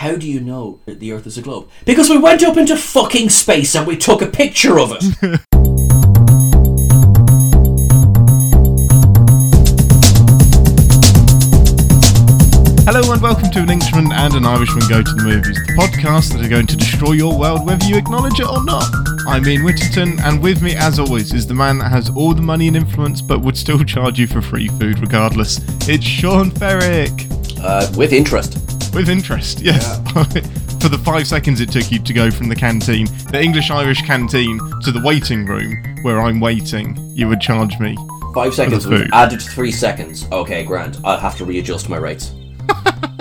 How do you know that the Earth is a globe? Because we went up into fucking space and we took a picture of it. Hello and welcome to An Englishman and an Irishman Go to the Movies, the podcast that are going to destroy your world whether you acknowledge it or not. I'm Ian Whittington, and with me, as always, is the man that has all the money and influence but would still charge you for free food regardless. It's Sean Ferrick! Uh, with interest. With interest, yes. for the five seconds it took you to go from the canteen, the English Irish canteen, to the waiting room where I'm waiting, you would charge me. Five seconds was added to three seconds. Okay, grand. I'll have to readjust my rates.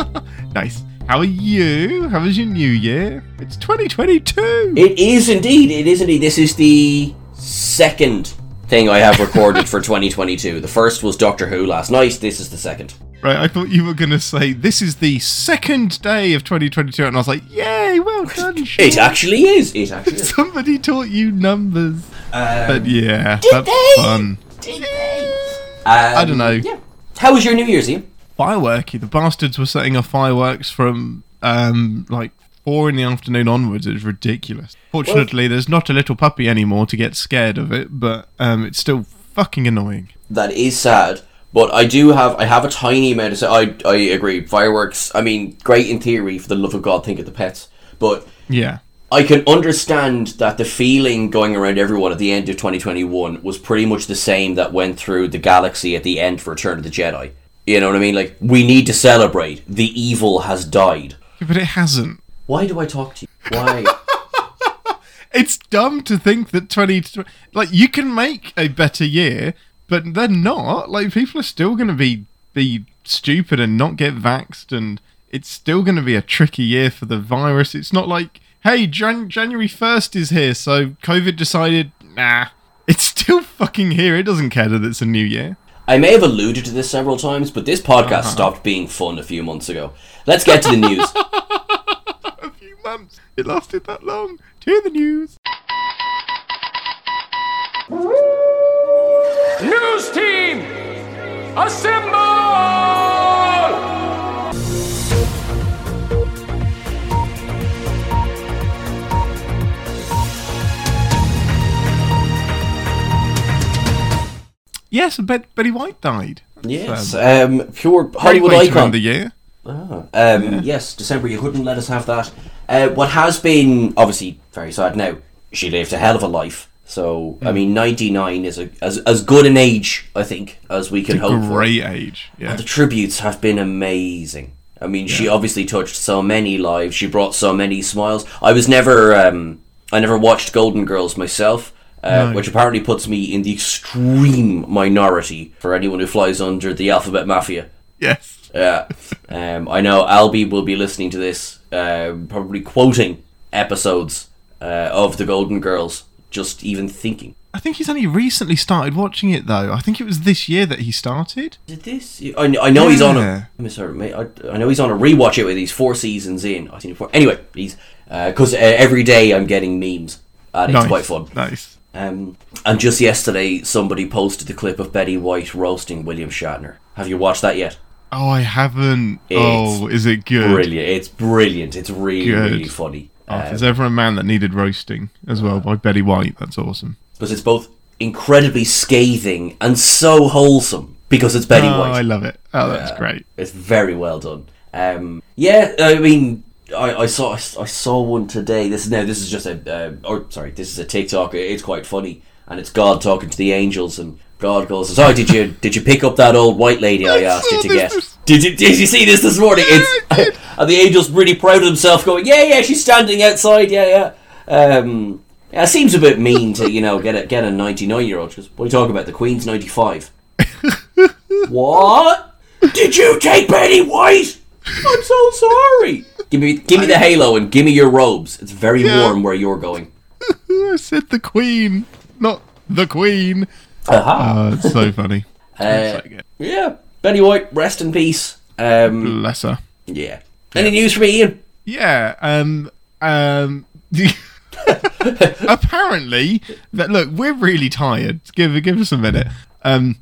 Nice. How are you? How was your new year? It's 2022! It is indeed. It is indeed. This is the second thing I have recorded for 2022. The first was Doctor Who last night. This is the second. Right, I thought you were going to say this is the second day of 2022, and I was like, "Yay, well done!" Sean." It actually is. It actually is. Somebody taught you numbers, Um, but yeah, did that's they? fun. I don't know. Yeah. How was your New Year's, Eve? Fireworky. The bastards were setting off fireworks from um like four in the afternoon onwards. It was ridiculous. Fortunately, there's not a little puppy anymore to get scared of it, but um, it's still fucking annoying. That is sad. But I do have I have a tiny amount of I I agree. Fireworks, I mean, great in theory for the love of God, think of the pets. But Yeah. I can understand that the feeling going around everyone at the end of 2021 was pretty much the same that went through the galaxy at the end for Return of the Jedi. You know what I mean? Like, we need to celebrate. The evil has died. Yeah, but it hasn't. Why do I talk to you? Why? It's dumb to think that 20 like you can make a better year, but they're not. Like people are still going to be be stupid and not get vaxxed and it's still going to be a tricky year for the virus. It's not like, hey, Jan- January 1st is here, so COVID decided, nah. It's still fucking here. It doesn't care that it's a new year. I may have alluded to this several times, but this podcast uh-huh. stopped being fun a few months ago. Let's get to the news. A. It lasted that long. To the news. News team, assemble! Yes, Bet- Betty White died. yes, um, pure Hollywood way to end icon. the year. Um, Yes, December, you couldn't let us have that. Uh, what has been obviously very sad now, she lived a hell of a life. So, I mean, 99 is a, as, as good an age, I think, as we can hope for. Great age. Yeah. The tributes have been amazing. I mean, she obviously touched so many lives. She brought so many smiles. I was never, um, I never watched Golden Girls myself, uh, No. which apparently puts me in the extreme minority for anyone who flies under the alphabet mafia. Yes. Yeah, um, I know Albie will be listening to this, uh, probably quoting episodes uh, of the Golden Girls. Just even thinking, I think he's only recently started watching it though. I think it was this year that he started. did this? I, I know he's on a. I'm sorry, mate. I, I know he's on a rewatch it with these four seasons in. I think before. Anyway, he's because uh, every day I'm getting memes, and it's nice. quite fun. Nice. Um, and just yesterday, somebody posted the clip of Betty White roasting William Shatner. Have you watched that yet? Oh, I haven't. It's oh, is it good? Brilliant! It's brilliant. It's really, Good. really funny. Oh, if Um, there's ever a man that needed roasting as well by Betty White, that's awesome. because it's both incredibly scathing and so wholesome because it's Betty oh, White. I love it. Oh, that's Yeah. great. It's very well done. Um, yeah, I mean, I, I saw I saw one today. This is now this is just a uh, or sorry, this is a TikTok. It's quite funny, and it's God talking to the angels, and God goes, "Oh, did you did you pick up that old white lady I asked you to get? Did you did you see this this morning? It's and the angel's really proud of himself, going, "Yeah, yeah, she's standing outside. Yeah, yeah." Um, yeah, it seems a bit mean to you know get a get a ninety nine year old because what are you talking about? The Queen's ninety five. What? Did you take Betty White? I'm so sorry. Give me, give me the halo and give me your robes. It's very Yeah. warm where you're going. I said the Queen, not the Queen. Aha. Oh, it's so funny. Uh, yeah, Betty White, rest in peace. Um, Bless her. yeah. Any news from Ian? Yeah. Um. Um. apparently, that look, we're really tired. Give give us a minute. Um.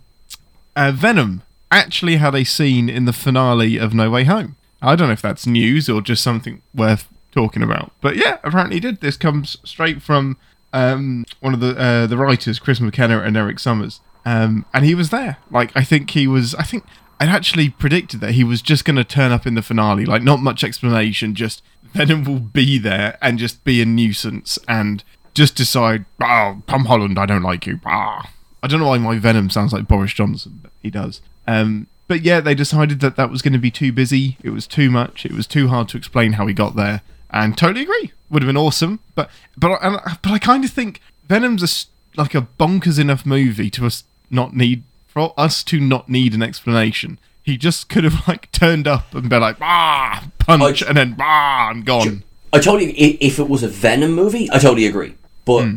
Uh, Venom actually had a scene in the finale of No Way Home. I don't know if that's news or just something worth talking about. But yeah, apparently did. This comes straight from um, one of the uh, the writers, Chris McKenna and Erik Sommers, um, and he was there. Like I think he was. I think I'd actually predicted that he was just going to turn up in the finale. Like not much explanation, just Venom will be there and just be a nuisance and just decide, oh, Tom Holland, I don't like you. Ah. I don't know why my Venom sounds like Boris Johnson, but he does. Um, but yeah, they decided that that was going to be too busy. It was too much. It was too hard to explain how he got there. And totally agree. Would have been awesome. But but and, but I kind of think Venom's a like a bonkers enough movie to us not need for us to not need an explanation. He just could have like turned up and been like ah punch I- and then ah and gone. I totally. If it was a Venom movie, I totally agree. But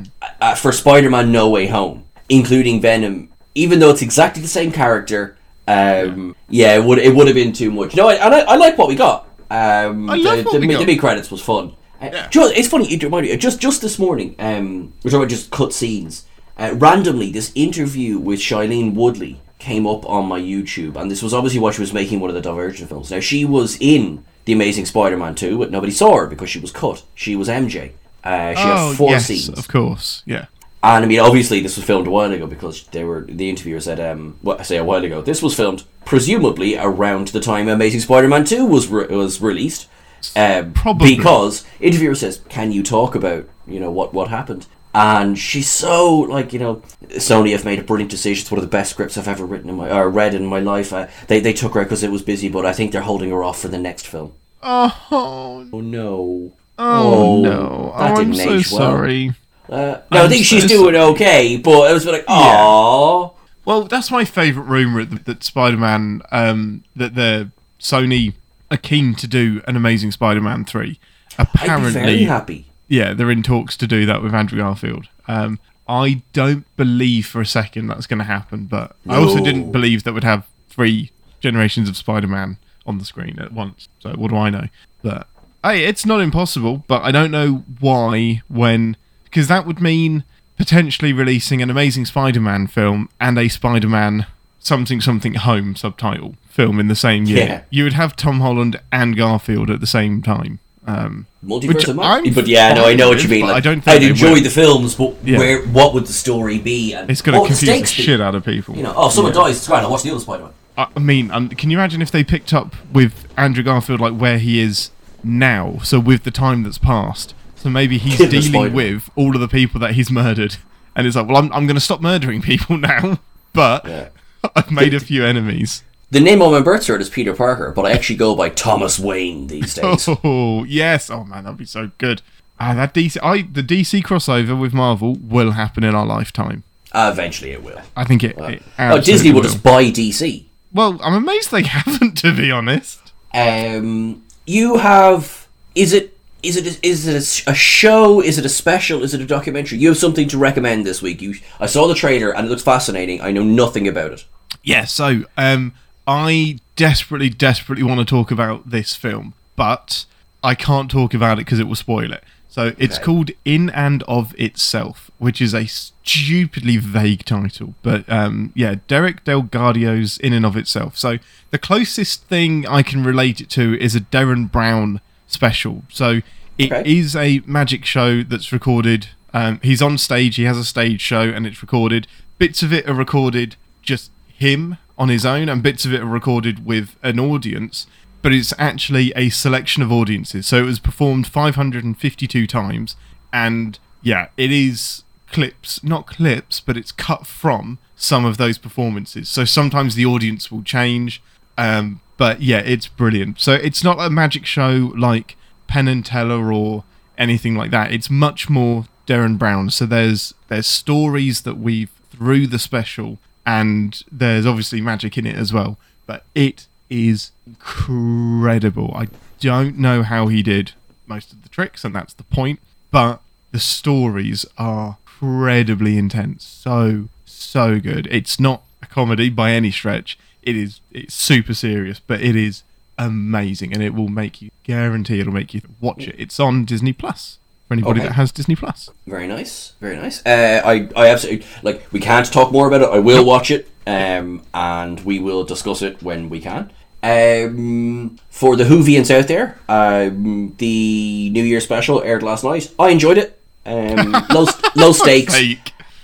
uh, for Spider-Man: No Way Home, including Venom, even though it's exactly the same character, um, yeah, it would it would have been too much. No, I, and I, I like what we got. Um, I love the, the, the big credits was fun. Uh, know what, it's funny. It reminded me just just this morning. Um, we're talking about just cut scenes. Uh, randomly, this interview with Shailene Woodley came up on my YouTube, and this was obviously while she was making one of the Divergent films. Now she was in the Amazing Spider-Man 2, but nobody saw her because she was cut. She was MJ. Uh, she oh had four yes, scenes, of course. Yeah. And I mean, obviously, this was filmed a while ago because they were the interviewer said, um, what I say a while ago. This was filmed presumably around the time Amazing Spider-Man Two was re- was released. Um, Probably. because interviewer says, "Can you talk about you know what what happened?" And she's so like you know, Sony have made a brilliant decision. It's one of the best scripts I've ever written in my or read in my life. Uh, they they took her because it was busy, but I think they're holding her off for the next film. Oh, Oh no! oh no! that Oh, I'm didn't so well. sorry. Uh, no, I I'm think she's doing okay, but it was like, oh. Well, that's my favourite rumor that, that Spider-Man, um, that the Sony are keen to do an Amazing Spider-Man three. I'd be very Apparently, happy. yeah, they're in talks to do that with Andrew Garfield. Um, I don't believe for a second that's going to happen, but I also didn't believe that would have three generations of Spider-Man on the screen at once. So what do I know? But hey, it's not impossible, but I don't know why when because that would mean potentially releasing an Amazing Spider-Man film and a Spider-Man something something home subtitle film in the same year. Yeah. You would have Tom Holland and Garfield at the same time. Um, Multiverse of But yeah, no, I know what you mean. Like, I don't think I'd enjoy the films, but Yeah. where what would the story be? And it's going to what confuse the be? shit out of people. You know, oh, someone Yeah. dies. It's grand. I'll watch the other Spider-Man. I I mean, um, can you imagine if they picked up with Andrew Garfield like where he is now? So with the time that's passed, so maybe he's Kid dealing with all of the people that he's murdered, and it's like, well, I'm I'm going to stop murdering people now, but Yeah. I've made a few enemies. The name on my birth cert is Peter Parker, but I actually go by Thomas Wayne these days. Oh yes, oh man, that'd be so good. Ah, that DC, I the DC crossover with Marvel will happen in our lifetime. Uh, eventually, it will. I think it. it Oh, Disney absolutely will just buy DC. Well, I'm amazed they haven't, to be honest. Um, you have. Is it? Is it? Is it a show? Is it a special? Is it a documentary? You have something to recommend this week. You, I saw the trailer and it looks fascinating. I know nothing about it. Yeah, so um, I desperately, desperately want to talk about this film, but I can't talk about it because it will spoil it. So it's Okay. called In and of Itself, which is a stupidly vague title. But um, yeah, Derek DelGaudio's In and of Itself. So the closest thing I can relate it to is a Derren Brown special. So it is Okay. a magic show that's recorded. Um, he's on stage, he has a stage show, and it's recorded. Bits of it are recorded just him on his own, and bits of it are recorded with an audience. But it's actually a selection of audiences. So it was performed 552 times, and yeah, it is clips, not clips, but it's cut from some of those performances. So sometimes the audience will change, um, but yeah, it's brilliant. So it's not a magic show like Penn and Teller or anything like that. It's much more Derren Brown. So there's there's stories that weave through the special, and there's obviously magic in it as well. But it is incredible. I don't know how he did most of the tricks, and that's the point. But the stories are incredibly intense. So so good. It's not a comedy by any stretch. It is it's super serious, but it is amazing, and it will make you guarantee it'll make you watch it. It's on Disney Plus for anybody Okay. that has Disney Plus. Very nice, very nice. Uh, I, I absolutely like. We can't talk more about it. I will watch it, um, and we will discuss it when we can. Um, for the Whovians out there, um, the New Year special aired last night. I enjoyed it. Um, low, low stakes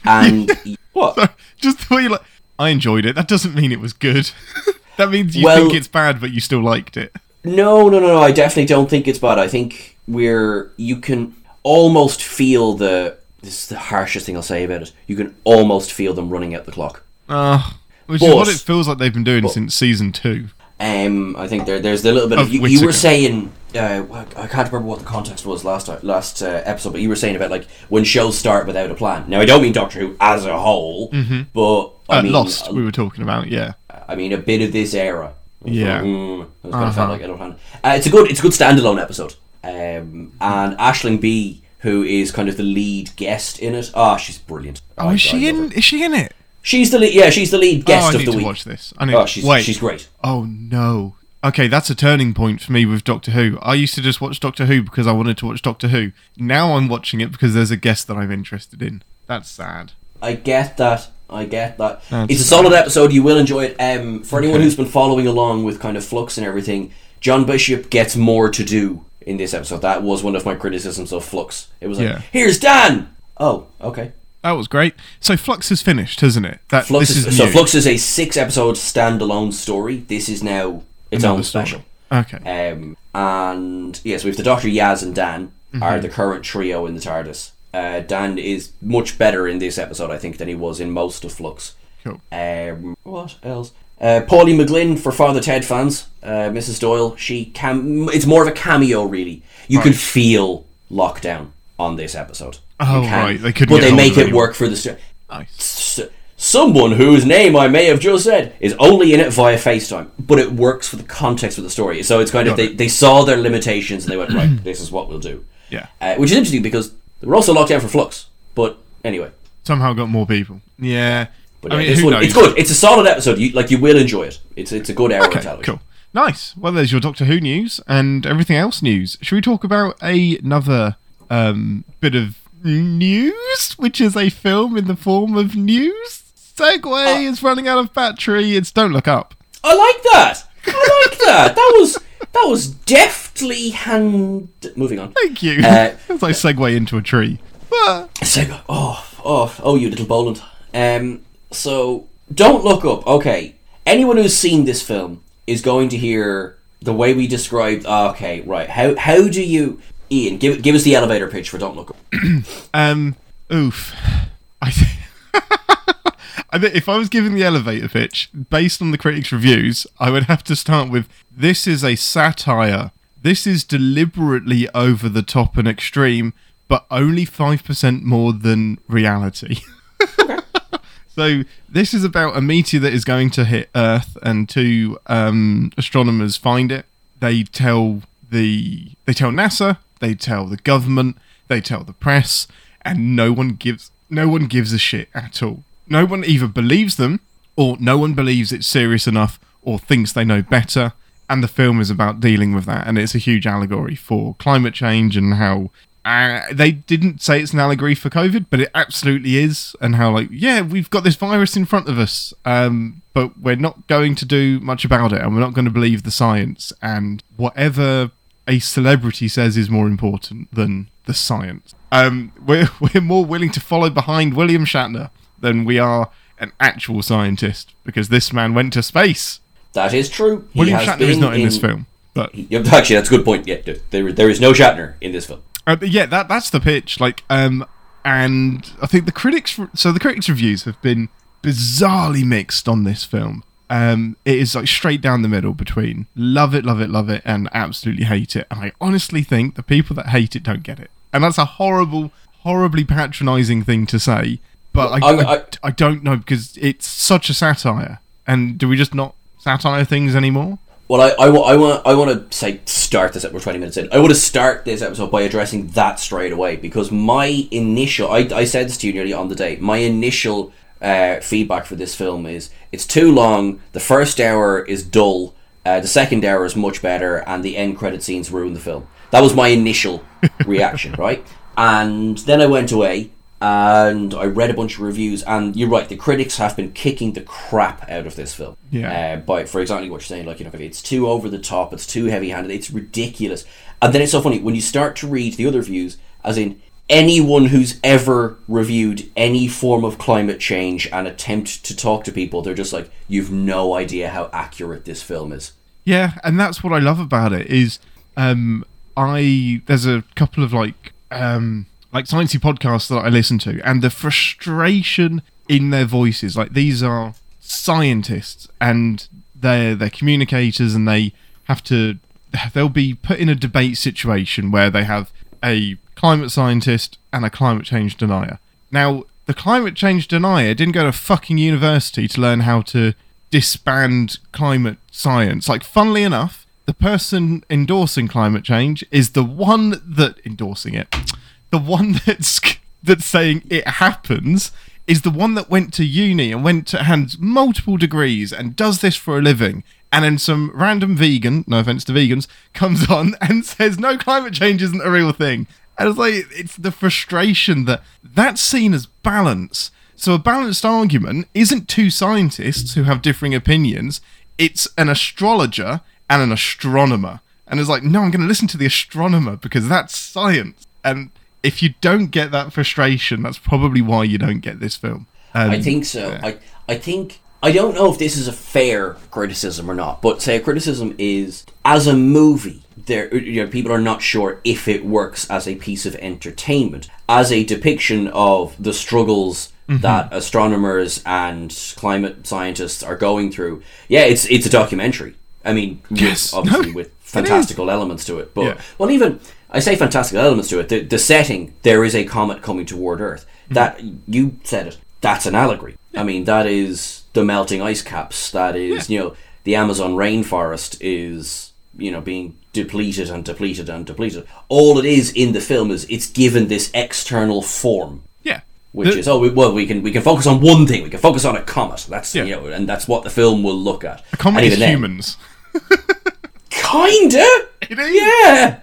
and what? Just the way you like. I enjoyed it. That doesn't mean it was good. that means you Well- think it's bad, but you still liked it. No, no, no, no. I definitely don't think it's bad. I think we're you can almost feel the. This is the harshest thing I'll say about it. You can almost feel them running out the clock. Uh, which But- is what it feels like they've been doing since season two. Um, I think there, there's a little bit of, Of you, you were saying. Uh, I can't remember what the context was last ti- last uh, episode, but you were saying about like when shows start without a plan. Now I don't mean Doctor Who as a whole, but I Uh, mean Lost, we were talking about, yeah. I mean a bit of this era. Yeah. Mm, kind Uh-huh. felt like I don't have. Uh, it's a good, it's a good standalone episode. Um, and Aisling Bea, who is kind of the lead guest in it. Ah, she's brilliant. Oh, I- is she in? her. Is she in it? She's the lead. Yeah, she's the lead guest oh, I of need the to week. watch this. I need. Oh, she's Wait. she's great. Oh no. Okay, that's a turning point for me with Doctor Who. I used to just watch Doctor Who because I wanted to watch Doctor Who. Now I'm watching it because there's a guest that I'm interested in. That's sad. I get that. I get that. That's it's a fine. solid episode. You will enjoy it. Um, for anyone Okay. who's been following along with kind of Flux and everything, John Bishop gets more to do in this episode. That was one of my criticisms of Flux. It was like, Yeah. here's Dan. Oh, okay. That was great. So Flux is finished, hasn't it? That Flux this is, is so. Flux is a six episode standalone story. This is now its Another own story. special. Okay. Um, and yes, we have the Doctor Yaz and Dan Mm-hmm. are the current trio in the TARDIS. Uh, Dan is much better in this episode, I think, than he was in most of Flux. Cool. Um, what else? Uh, Pauline McLynn for Father Ted fans. Uh, Mrs. Doyle. She cam. It's more of a cameo, really. You can feel lockdown on this episode. Oh, right, they couldn't But they make it anyone. work for the. St- Nice. S- someone whose name I may have just said is only in it via FaceTime, but it works for the context of the story. So it's kind of Got they, it. they saw their limitations and they went right. this is what we'll do. Yeah. Uh, which is interesting because they were also locked down for Flux. But anyway, Somehow got more people. Yeah. but I mean, this who one knows? it's good. It's a solid episode. You like you will enjoy it. It's it's a good hour of television. cool. Nice. Well, there's your Doctor Who news and everything else news. Should we talk about another um, bit of news, which is a film in the form of news? Segway is running out of battery. It's Don't Look Up. I like that. I like that. That was that was deftly hand. Moving on. Thank you. Uh, it's like segue into a tree. Sega. Oh, oh, oh, you little Boland. Um, so don't look up. Okay, anyone who's seen this film is going to hear the way we described. ah, Okay, right. How how do you, Ian? Give give us the elevator pitch for Don't Look Up. Um, oof. I think. I if I was giving the elevator pitch based on the critics' reviews, I would have to start with this is a satire. This is deliberately over the top and extreme, but only 5% more than reality. so, this is about a meteor that is going to hit Earth, and two um, astronomers find it. They tell the they tell NASA, they tell the government, they tell the press, and no one gives no one gives a shit at all. No one either believes them, or no one believes it's serious enough, or thinks they know better. And the film is about dealing with that, and it's a huge allegory for climate change and how uh, they didn't say it's an allegory for COVID, but it absolutely is, and how like yeah, we've got this virus in front of us, um, but we're not going to do much about it, and we're not going to believe the science, and whatever a celebrity says is more important than the science. Um, we're we're more willing to follow behind William Shatner than we are an actual scientist because this man went to space. That is true. He William Shatner is not in, this film, but Actually, that's a good point. Yeah, there there is no Shatner in this film. Uh, yeah, that that's the pitch. Like, um, and I think the critics. So the critics' reviews have been bizarrely mixed on this film. Um, it is like straight down the middle between love it, love it, love it, and absolutely hate it. And I honestly think the people that hate it don't get it, and that's a horrible, horribly patronising thing to say. But I, I- I, I- don't know because it's such a satire. And do we just not satire things anymore? Well, I, I, I want I want to say start this. We're twenty minutes in. I want to start this episode by addressing that straight away because my initial I, I said this to you nearly on the day. My initial uh, feedback for this film is it's too long. The first hour is dull. Uh, the second hour is much better, and the end credit scenes ruin the film. That was my initial reaction, right? And then I went away and I read a bunch of reviews, and you're right. The critics have been kicking the crap out of this film. Yeah. Uh, by for exactly what you're saying, like you know, it's too over the top, it's too heavy-handed, it's ridiculous. And then it's so funny when you start to read the other reviews, as in anyone who's ever reviewed any form of climate change and attempt to talk to people, they're just like, you've no idea how accurate this film is. Yeah, and that's what I love about it is um I there's a couple of like um like sciencey podcasts that I listen to and the frustration in their voices like these are scientists and they're they're communicators and they have to they'll be put in a debate situation where they have a climate scientist and a climate change denier. Now, the climate change denier didn't go to fucking university to learn how to disband climate science. Like, funnily enough, the person endorsing climate change is the one that endorsing it, the one that's that's saying it happens is the one that went to uni and went to hands multiple degrees and does this for a living. And then some random vegan, no offense to vegans, comes on and says no, climate change isn't a real thing. And it's like it's the frustration that that's seen as balance. So a balanced argument isn't two scientists who have differing opinions. It's an astrologer and an astronomer. And it's like, no, I'm going to listen to the astronomer because that's science. And if you don't get that frustration, that's probably why you don't get this film. Um, I think so. I I think I don't know if this is a fair criticism or not, but say a criticism is as a movie, there you know people are not sure if it works as a piece of entertainment, as a depiction of the struggles that astronomers and climate scientists are going through. Yeah, it's it's a documentary. I mean, Yes. obviously No, with fantastical elements to it, but Yeah. well, even I say fantastical elements to it. The, the setting there is a comet coming toward Earth. Hmm. That you said it. That's an allegory. I mean, that is the melting ice caps. That is you know the Amazon rainforest is you know being depleted and depleted and depleted. All it is in the film is it's given this external form. yeah. Which The- is oh we, well we can we can focus on one thing we can focus on a comet that's Yeah. you know and that's what the film will look at. a comet And is then- humans Kinda. It is. Yeah.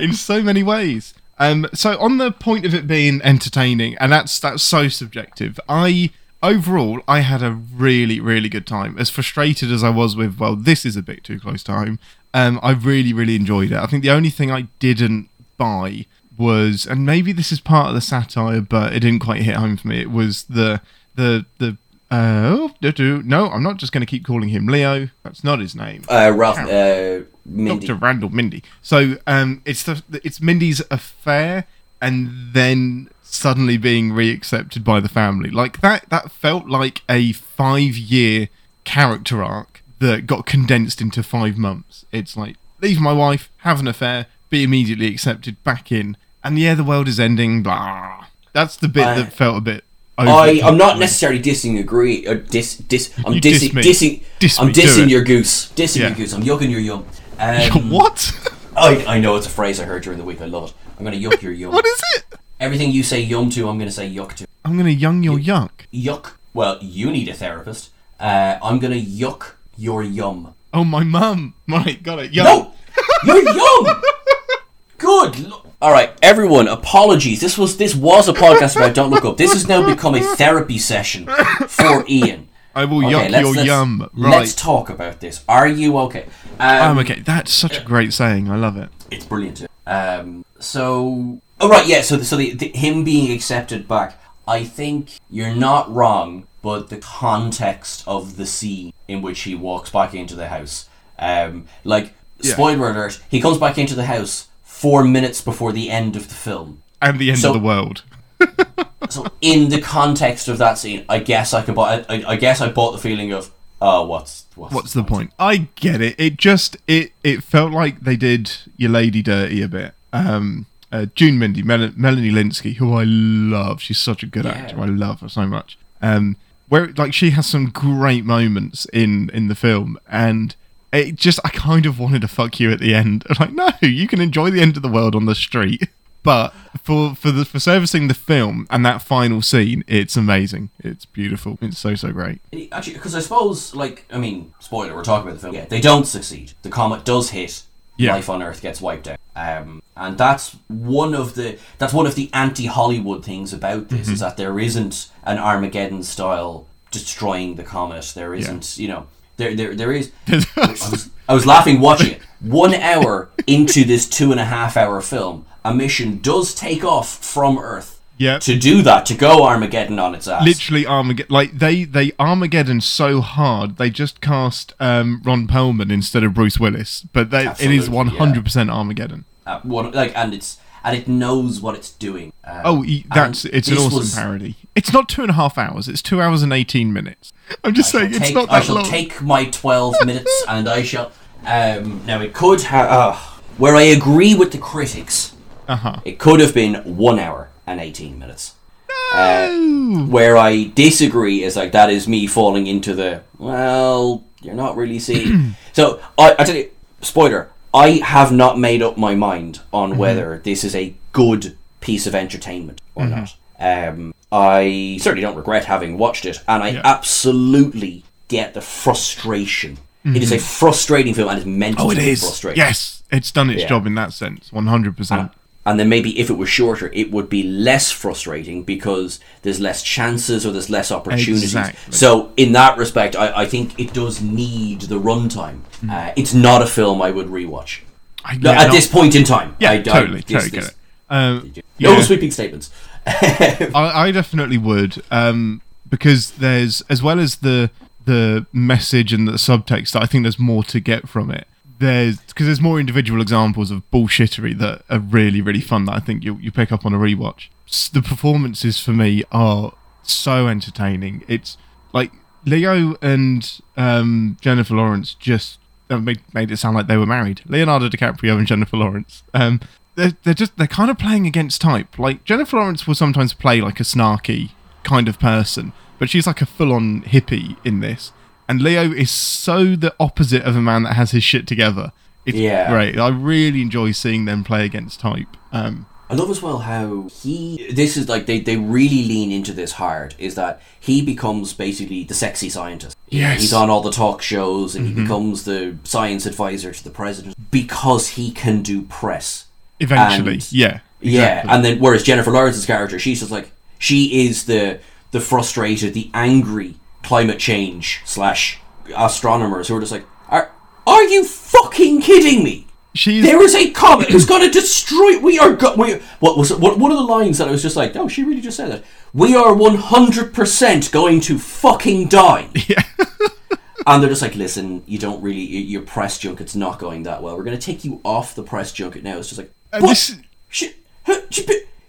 In so many ways. Um, so on the point of it being entertaining, and that's that's so subjective. I overall I had a really really good time. As frustrated as I was with, well, this is a bit too close to home. Um, I really really enjoyed it. I think the only thing I didn't buy was, and maybe this is part of the satire, but it didn't quite hit home for me. It was the the the. Uh, oh, do- do- no, I'm not just going to keep calling him Leo. That's not his name. Uh, Ralph, uh, Mindy. Dr. Randall Mindy. So um, it's the it's Mindy's affair, and then suddenly being reaccepted by the family. Like that. That felt like a five year character arc that got condensed into five months. It's like leave my wife, have an affair, be immediately accepted back in, and yeah, the world is ending. Blah. That's the bit I- that felt a bit. over I, I'm not necessarily dissing agree or dis dis I'm You dissing diss dissing Diss I'm dissing your goose dissing Yeah. your goose I'm yucking your yum. Um, what? I, I know it's a phrase I heard during the week. I love it. I'm gonna yuck your yum. what is it? Everything you say yum to, I'm gonna say yuck to. I'm gonna young your yuck. Yuck. Well, you need a therapist. Uh, I'm gonna yuck your yum. Oh, my mum. Right, got it. Yuck. No, you're yum. Good. lo- All right, everyone. Apologies. This was this was a podcast about Don't Look Up. This has now become a therapy session for Ian. I will Okay, yuck let's, your let's, yum. Let's talk about this. Are you okay? Um, I'm okay. That's such a great saying. I love it. It's brilliant. Um, so, oh right, yeah. So, the, so the, the, him being accepted back, I think you're not wrong, but the context of the scene in which he walks back into the house, um, like Yeah. spoiler alert, he comes back into the house four minutes before the end of the film. And the end So- of the world. So, in the context of that scene, I guess I can buy. I, I guess I bought the feeling of, oh, what's what's, What's the point? I get it. It just it it felt like they did your lady dirty a bit. Um, uh, June Mindy, Mel- Melanie Lynskey, who I love. She's such a good Yeah. actor. I love her so much. Um, where like she has some great moments in in the film, and it just I kind of wanted to fuck you at the end. I'm Like, no, you can enjoy the end of the world on the street. But for for the for servicing the film and that final scene, it's amazing. It's beautiful. It's so so great. Actually, because I suppose, like, I mean, spoiler, we're talking about the film. Yeah, they don't succeed. The comet does hit. Yeah. life on Earth gets wiped out. Um, and that's one of the that's one of the anti-Hollywood things about this Mm-hmm. is that there isn't an Armageddon style destroying the comet. There isn't, you know, there there there is. I was, I was laughing watching it. One hour into this two and a half hour film, a mission does take off from Earth. Yeah. To do that, to go Armageddon on its ass. literally Armageddon. Like they they Armageddon so hard they just cast um, Ron Perlman instead of Bruce Willis, but they, it is one hundred percent Armageddon. Uh, what, like, and it's and it knows what it's doing. Um, Oh, that's it's an awesome was- parody. It's not two and a half hours. It's two hours and eighteen minutes. I'm just I saying shall it's take, not I shall long. take my 12 minutes and I shall. Um, now, it could have. Uh, where I agree with the critics, Uh huh. it could have been 1 hour and 18 minutes. Uh, Oh. Where I disagree is like that is me falling into the. Well, you're not really seeing. so, I, I tell you, spoiler, I have not made up my mind on Mm-hmm. whether this is a good piece of entertainment or not. Um, I certainly don't regret having watched it, and I Yeah. absolutely get the frustration. It is a frustrating film, and it's meant Mm-hmm. Oh, to it be is. frustrating. Yes, it's done its Yeah. job in that sense. One hundred percent. And then maybe if it was shorter, it would be less frustrating because there's less chances or there's less opportunities. Exactly. So in that respect, I, I think it does need the runtime. Mm. Uh, it's not a film I would rewatch. I, No, at not- this point in time. yeah, I, I, totally, this- totally this- get it. Um, No yeah. sweeping statements. I, I definitely would, um, because there's as well as the the message and the subtext. I think there's more to get from it. There's because there's more individual examples of bullshittery that are really really fun that I think you you pick up on a rewatch. The performances for me are so entertaining. It's like Leo and um, Jennifer Lawrence just made, made it sound like they were married. Leonardo DiCaprio and Jennifer Lawrence. Um, they're, they're just they're kind of playing against type. Like Jennifer Lawrence will sometimes play like a snarky kind of person, but she's like a full-on hippie in this. And Leo is so the opposite of a man that has his shit together. It's Yeah. great. I really enjoy seeing them play against type. Um, I love as well how he. This is like they, they really lean into this hard. Is that he becomes basically the sexy scientist. Yes. He's on all the talk shows and he becomes the science advisor to the president because he can do press. eventually, And- yeah, Yeah, and then whereas Jennifer Lawrence's character, she's just like she is the the frustrated, the angry climate change slash astronomers who are just like, are are you fucking kidding me? she's There is a comet who's going to destroy. We are. Go- we. What was it? What, one of the lines that I was just like, oh, she really just said that. We are one hundred percent going to fucking die. yeah. And they're just like, listen, you don't really. Your press junket's not going that well. We're going to take you off the press junket now. It's just like, And but this- she, huh, she,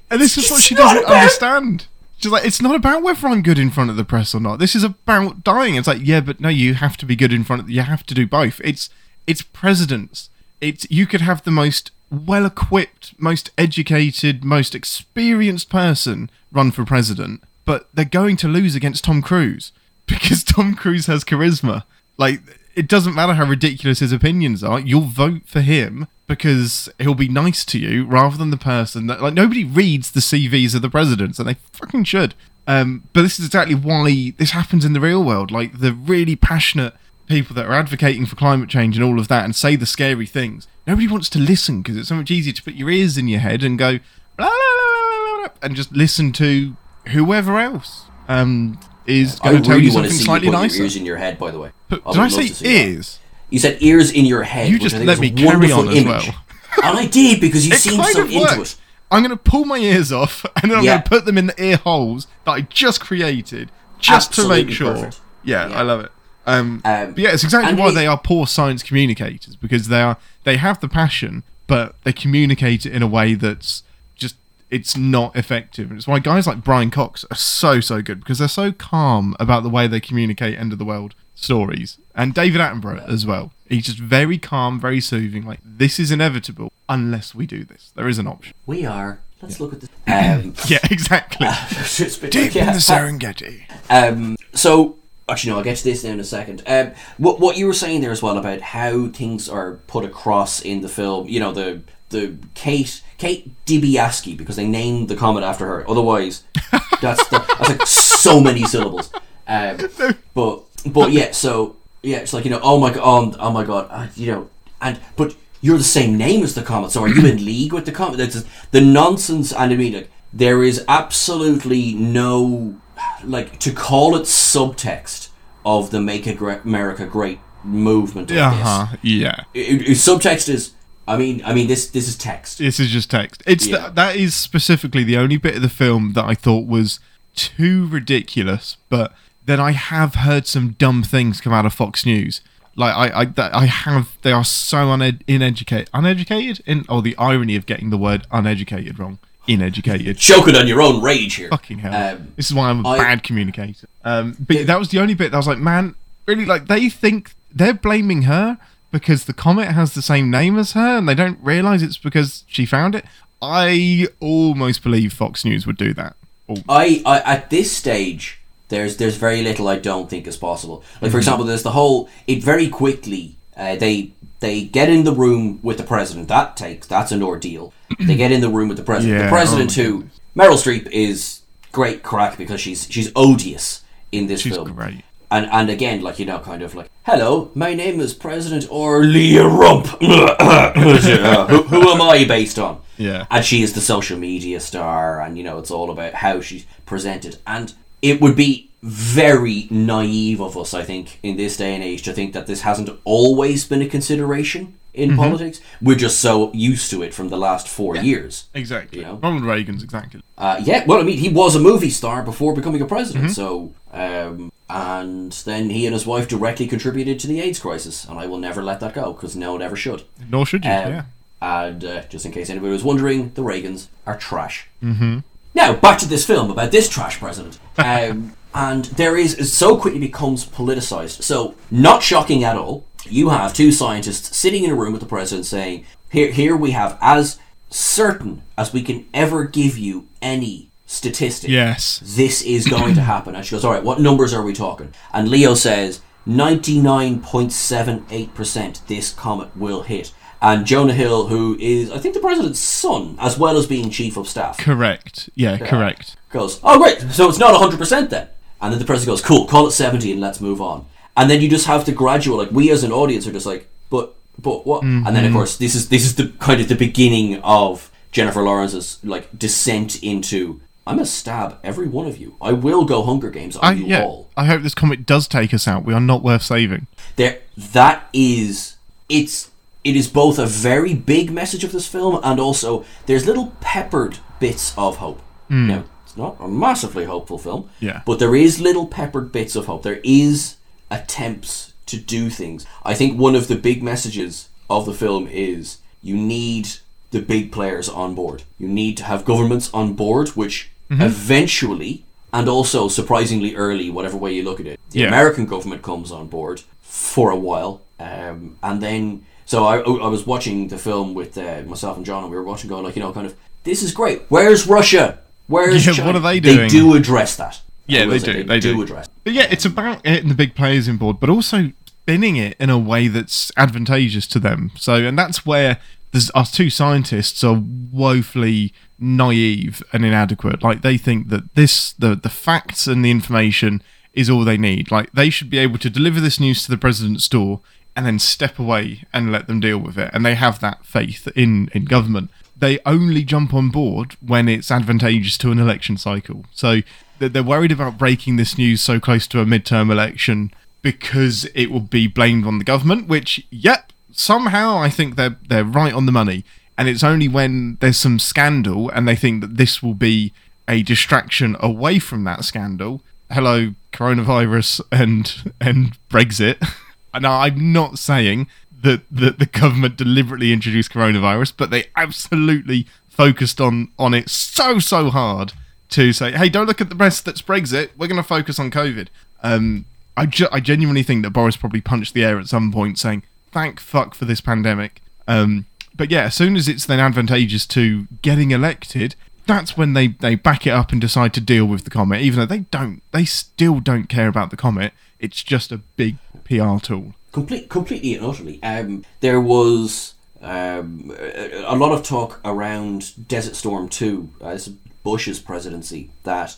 And this is what she doesn't about- understand. She's like, it's not about whether I'm good in front of the press or not. This is about dying. It's like, yeah, but no, you have to be good in front of. You have to do both. It's it's presidents. It's you could have the most well equipped, most educated, most experienced person run for president, but they're going to lose against Tom Cruise because Tom Cruise has charisma. Like it doesn't matter how ridiculous his opinions are. You'll vote for him because he'll be nice to you rather than the person that like nobody reads the CVs of the presidents and they fucking should. Um, but this is exactly why this happens in the real world. Like the really passionate people that are advocating for climate change and all of that and say the scary things. Nobody wants to listen because it's so much easier to put your ears in your head and go blah, blah, blah, blah, blah, blah, and just listen to whoever else um, is I going to tell really you want to something slightly you put nicer. your ears in your head. By the way, But I did I say see that. You said ears in your head. You just let me carry on as image. well. I did because you It seemed so into it. I'm going to pull my ears off and then I'm Yeah. going to put them in the ear holes that I just created just to make sure. Yeah, Yeah. I love it. Um, Um, but yeah, it's exactly why they are poor science communicators because they are they have the passion, but they communicate it in a way that's just it's not effective. And it's why guys like Brian Cox are so so good because they're so calm about the way they communicate end of the world stories. And David Attenborough as well. He's just very calm, very soothing. Like this is inevitable unless we do this. There is an option. We are. Let's look at this. Um, Yeah, exactly. it's Deep yeah. in the Serengeti. Um, so actually, no, I'll get to this now in a second. Um, what what you were saying there as well about how things are put across in the film. You know, the the Kate Kate Dibiasky because they named the comet after her. Otherwise, that's the, that's like so many syllables. Um, but but yeah, so yeah, it's like you know, oh my god, oh, oh my god, uh, you know, and but you're the same name as the comet, so are you in league with the comet? That's the nonsense, and I mean, like, there is absolutely no like to call it subtext of the "Make America Great" movement. Of Uh huh. Yeah. this. It- it- subtext is, I mean, I mean, this this is text. This is just text. It's Yeah. the, that is specifically the only bit of the film that I thought was too ridiculous. But then I have heard some dumb things come out of Fox News. Like I, I, that I have. They are so uned- uneducated. Uneducated. In oh, the irony of getting the word uneducated wrong. Uneducated. Choking on your own rage here. Fucking hell. Um, this is why I'm a I- bad communicator. Um, but that was the only bit that I was like, man, really? Like they think they're blaming her because the comet has the same name as her, and they don't realize it's because she found it. I almost believe Fox News would do that. Oh, I, I at this stage there's there's very little I don't think is possible. Like for example, there's the whole it very quickly uh, they they get in the room with the president. That takes that's an ordeal. they get in the room with the president. Yeah, the president oh who Meryl Streep is great crack because she's she's odious in this she's film. great. And and again, like you know, kind of like, hello, my name is President Orlia Rump. who, who am I based on? Yeah. And she is the social media star, and you know, it's all about how she's presented. And it would be very naive of us, I think, in this day and age, to think that this hasn't always been a consideration in Mm-hmm. politics. We're just so used to it from the last four years. Exactly. You know? Ronald Reagan's exactly. Uh, yeah, well, I mean, he was a movie star before becoming a president, Mm-hmm. so. Um, and then he and his wife directly contributed to the AIDS crisis, and I will never let that go because no one ever should. Nor should you. Um, yeah. And uh, just in case anybody was wondering, the Reagans are trash. Mm-hmm. Now back to this film about this trash president. Um, and there is it so quickly becomes politicized. So not shocking at all. You have two scientists sitting in a room with the president saying, "Here, here we have as certain as we can ever give you any statistic." Yes. this is going to happen. And she goes, all right, what numbers are we talking? And Leo says 99.78% this comet will hit. And Jonah Hill, who is, I think, the president's son, as well as being chief of staff, Correct. Yeah. Correct. goes, oh, great, so it's not 100% then. And then the president goes, cool, call it 70 and let's move on. And then you just have to graduate, like, we as an audience are just like, but, but what? And then, of mm-hmm. course, this is, this is the kind of the beginning of Jennifer Lawrence's, like, descent into, I'm gonna stab every one of you. I will go Hunger Games on I, you yeah. all. I hope this comic does take us out. We are not worth saving. There, that is, it's, it is both a very big message of this film and also there's little peppered bits of hope. Now, it's not a massively hopeful film, Yeah. but there is little peppered bits of hope. There is attempts to do things. I think one of the big messages of the film is you need the big players on board. You need to have governments on board, which eventually, and also surprisingly early, whatever way you look at it, the Yeah. American government comes on board for a while, um, and then so I, I was watching the film with uh, myself and John, and we were watching, going like, you know, kind of, this is great. Where's Russia? Where's Yeah, China? what are they doing? They do address that. Yeah, I will they say do, they do. address. But yeah, it's about getting the big players in board, but also spinning it in a way that's advantageous to them. So, and that's where there's, our two scientists are woefully naive and inadequate. Like they think that this, the the facts and the information is all they need. Like they should be able to deliver this news to the president's door and then step away and let them deal with it. And they have that faith in in government. They only jump on board when it's advantageous to an election cycle. So they're worried about breaking this news so close to a midterm election because it will be blamed on the government. Which, yep, somehow I think they're they're right on the money. And it's only when there's some scandal and they think that this will be a distraction away from that scandal. Hello, coronavirus and and Brexit. Now, I'm not saying that, that the government deliberately introduced coronavirus, but they absolutely focused on on it so so hard to say, "Hey, don't look at the rest that's Brexit. We're going to focus on COVID." Um, I ge- I genuinely think that Boris probably punched the air at some point, saying, "Thank fuck for this pandemic." Um, but yeah, as soon as it's then advantageous to getting elected, that's when they, they back it up and decide to deal with the comet, even though they don't, they still don't care about the comet. It's just a big PR tool. Complete, completely and utterly. Um, there was um, a, lot of talk around Desert Storm 2, uh, Bush's presidency, that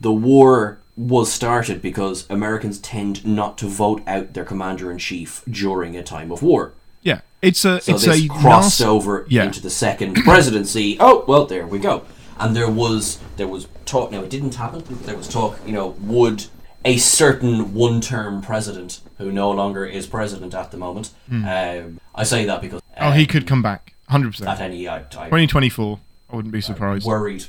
the war was started because Americans tend not to vote out their commander in chief during a time of war. Yeah. It's a So it's this a crossed nas- over yeah. into the second presidency. Oh well, there we go. And there was there was talk. Now it didn't happen. There was talk. You know, would a certain one-term president who no longer is president at the moment? Um, I say that because Hmm. Oh, um, he could come back. Hundred at percent. any I, I 2024. I wouldn't be surprised. worried.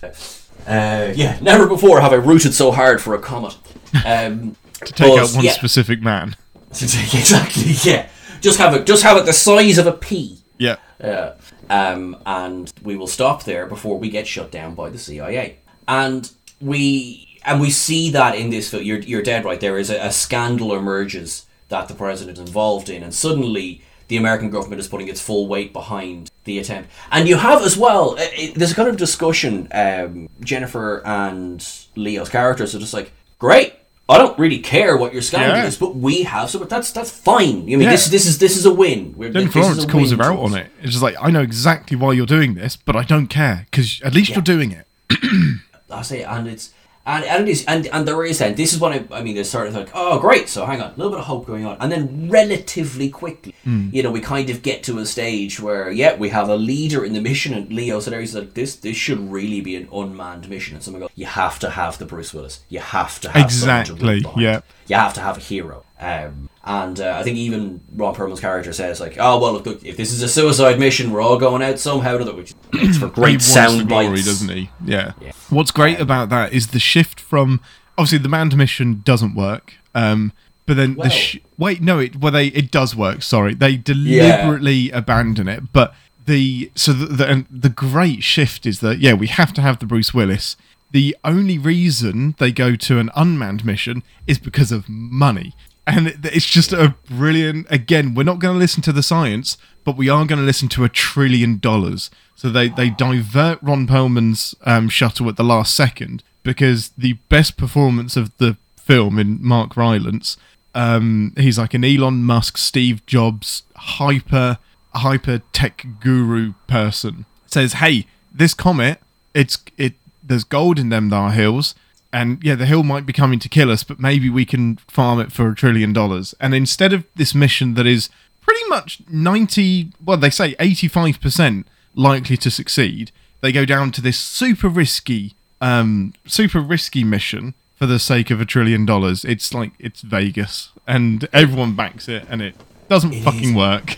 Uh, yeah, never before have I rooted so hard for a comet. Um, to take but, out one yeah. specific man. exactly. Yeah, just have it. Just have it the size of a pea. Yeah. Yeah. Um, and we will stop there before we get shut down by the CIA. And we and we see that in this film. You're, you're dead right. There is a, a scandal emerges that the president is involved in, and suddenly the American government is putting its full weight behind the attempt. And you have as well. uh, It, there's a kind of discussion. Um, Jennifer and Leo's characters are just like, great. I don't really care what your scandal Yeah. is, but we have some. That's that's fine. I mean, Yeah. this this is this is a win. We're- Then Florence a calls to out on it. It's just like I know exactly why you're doing this, but I don't care because at least you're doing it. I say, and it's and, and it is, and and there is then. This is what I, I mean. There's sort of like, oh, great. So hang on, a little bit of hope going on, and then relatively quickly, Hmm. you know, we kind of get to a stage where, yeah, we have a leader in the mission, and Leo said, he's like, this this should really be an unmanned mission, and someone goes, you have to have the Bruce Willis, you have to have someone to root Exactly, yeah. you have to have a hero. Um, and uh, I think even Ron Perlman's character says like, "Oh well, look, look, if this is a suicide mission, we're all going out somehow." To the, which it's for great sound the glory, bites, doesn't he? Yeah. What's great about that is the shift from obviously the manned mission doesn't work. Um, but then Well- the sh- wait, no, it well they it does work. Sorry, they deliberately abandon it. But the so the, the and the great shift is that yeah, we have to have the Bruce Willis. The only reason they go to an unmanned mission is because of money. And it's just a brilliant. Again, we're not going to listen to the science, but we are going to listen to a trillion dollars. So they, they divert Ron Perlman's um, shuttle at the last second because the best performance of the film in Mark Rylance, um, he's like an Elon Musk, Steve Jobs, hyper hyper tech guru person. Says, "Hey, this comet, it's it. There's gold in them thar hills." And yeah, the hill might be coming to kill us, but maybe we can farm it for a trillion dollars. And instead of this mission that is pretty much 90, well, they say 85% likely to succeed, they go down to this super risky, um, super risky mission for the sake of a trillion dollars. It's like, it's Vegas, and everyone backs it, and it doesn't fucking is. work.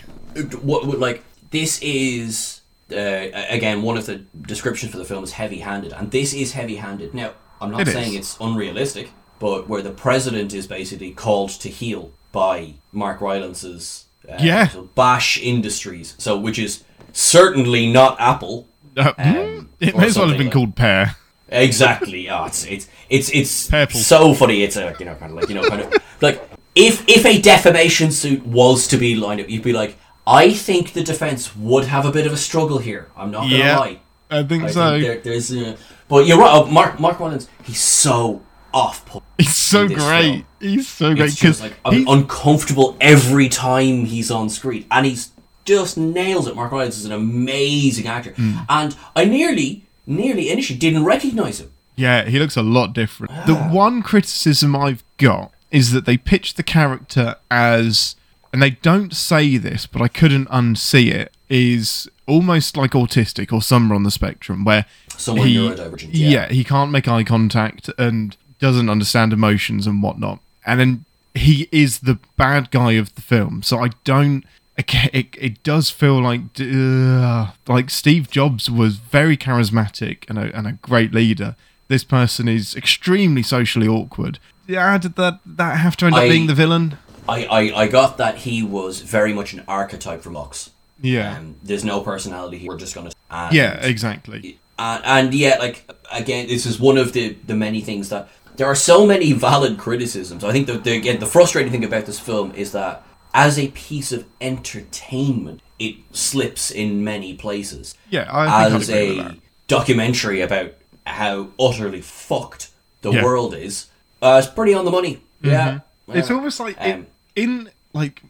what, what like this is uh, again one of the descriptions for the film is heavy-handed and this is heavy-handed now i'm not It saying is. it's unrealistic but where the president is basically called to heel by mark rylance's uh, Yeah. bash industries so which is certainly not apple Uh, Um, it may as well have been like- called Pear. Exactly. Oh, it's it's it's it's Purple. so funny. It's a you know kind of like you know kind of like if if a defamation suit was to be lined up, you'd be like, I think the defense would have a bit of a struggle here. I'm not gonna Yeah, lie. I think I so. think there, there's, uh, but you're right. Oh, Mark Mark Rylance, he's so off put. He's so great. film. He's so great because like I'm uncomfortable every time he's on screen, and he's just nails it. Mark Rylance is an amazing actor, Hmm. and I nearly, nearly initially didn't recognize him. Yeah, he looks a lot different. The one criticism I've got is that they pitch the character as, and they don't say this, but I couldn't unsee it, is almost like autistic or somewhere on the spectrum where Somewhere he, neurodivergent, yeah. he can't make eye contact and doesn't understand emotions and whatnot. And then he is the bad guy of the film. So I don't. It, it, does feel like uh, like Steve Jobs was very charismatic and a, and a great leader. This person is extremely socially awkward. Yeah, did that that have to end up I- being the villain? I, I, I got that he was very much an archetype for Mox. Yeah, Um, there's no personality here. We're just gonna. Yeah, exactly. And, and yeah, like again, this is one of the the many things that there are so many valid criticisms. I think that the, again the frustrating thing about this film is that as a piece of entertainment, it slips in many places. Yeah, I as a documentary about how utterly fucked the Yeah. world is, uh, it's pretty on the money. Yeah, It's Yeah. almost like Um, in, in like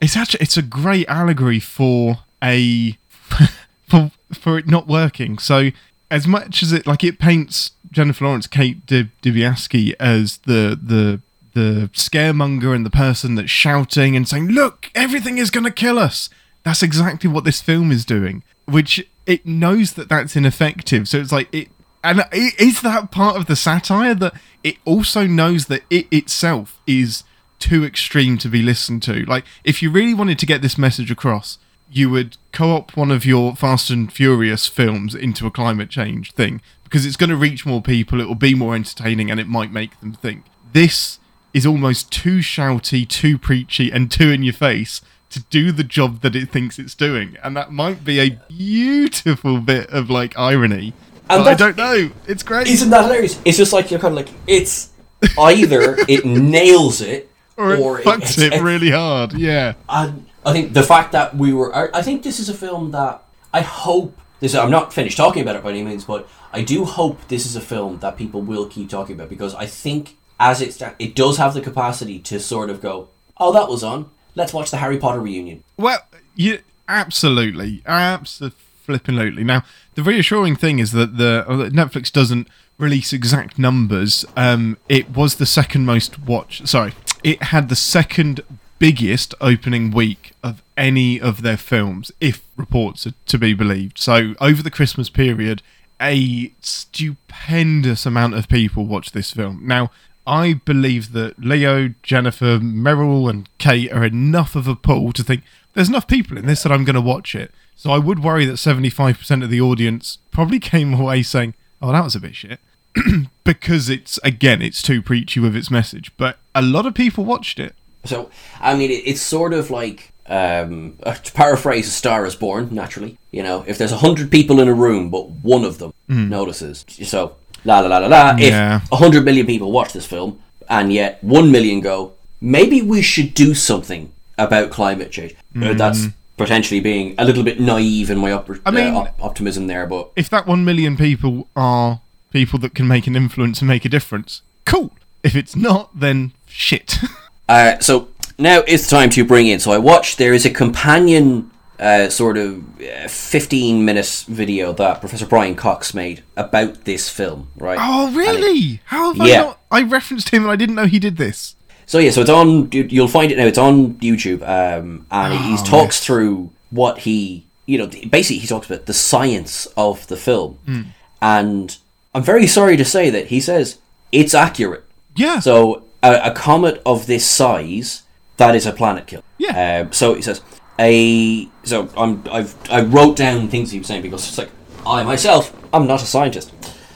it's actually it's a great allegory for a for for it not working. So as much as it like it paints Jennifer Lawrence, Kate Di- Dibiasky as the the the scaremonger and the person that's shouting and saying, "Look, everything is going to kill us." That's exactly what this film is doing, which it knows that that's ineffective. So it's like it, and is that part of the satire that it also knows that it itself is too extreme to be listened to. Like, if you really wanted to get this message across, you would co-op one of your Fast and Furious films into a climate change thing because it's going to reach more people, it will be more entertaining, and it might make them think. This is almost too shouty, too preachy, and too in your face to do the job that it thinks it's doing, and that might be a beautiful bit of like irony. And I don't know. It's great. Isn't that hilarious? It's just like you're kind of like it's either it nails it or it or fucks it's- it really hard. Yeah. And I think the fact that we were, I think this is a film that I hope this. I'm not finished talking about it by any means, but I do hope this is a film that people will keep talking about because I think as it it does have the capacity to sort of go, oh, that was on. Let's watch the Harry Potter reunion. Well, you absolutely, absolutely. Now, the reassuring thing is that the uh, Netflix doesn't release exact numbers. Um, it was the second most watched. Sorry, it had the second biggest opening week of any of their films, if reports are to be believed. So over the Christmas period, a stupendous amount of people watched this film. Now, I believe that Leo, Jennifer, Meryl, and Kate are enough of a pool to think there's enough people in this that I'm going to watch it. So I would worry that 75% of the audience probably came away saying, "Oh, that was a bit shit," because it's again, it's too preachy with its message. But a lot of people watched it. So I mean, it, it's sort of like um, uh, to paraphrase "A Star Is Born." Naturally, you know, if there's a hundred people in a room, but one of them notices, so la la la la la. Yeah. If a hundred million people watch this film, and yet one million go, maybe we should do something about climate change. Uh, that's potentially being a little bit naive in my op- I mean- uh, op- optimism there, but If that one million people are people that can make an influence and make a difference, cool. If it's not, then shit. Uh, so now it's time to bring in. So I watched. There is a companion uh, sort of uh, fifteen minutes video that Professor Brian Cox made about this film. Right. oh, And it- really? How have I Yeah. not? I referenced him and I didn't know he did this. so yeah, so it's on. you- You'll find it now. It's on YouTube, um, and he Oh, talks yes. through what he, you know, basically he talks about the science of the film, Hmm. and I'm very sorry to say that he says it's accurate. Yeah. So a, a comet of this size, that is a planet killer. Yeah. Um, so he says a. So I'm I've I wrote down things he was saying because it's like I myself I'm not a scientist.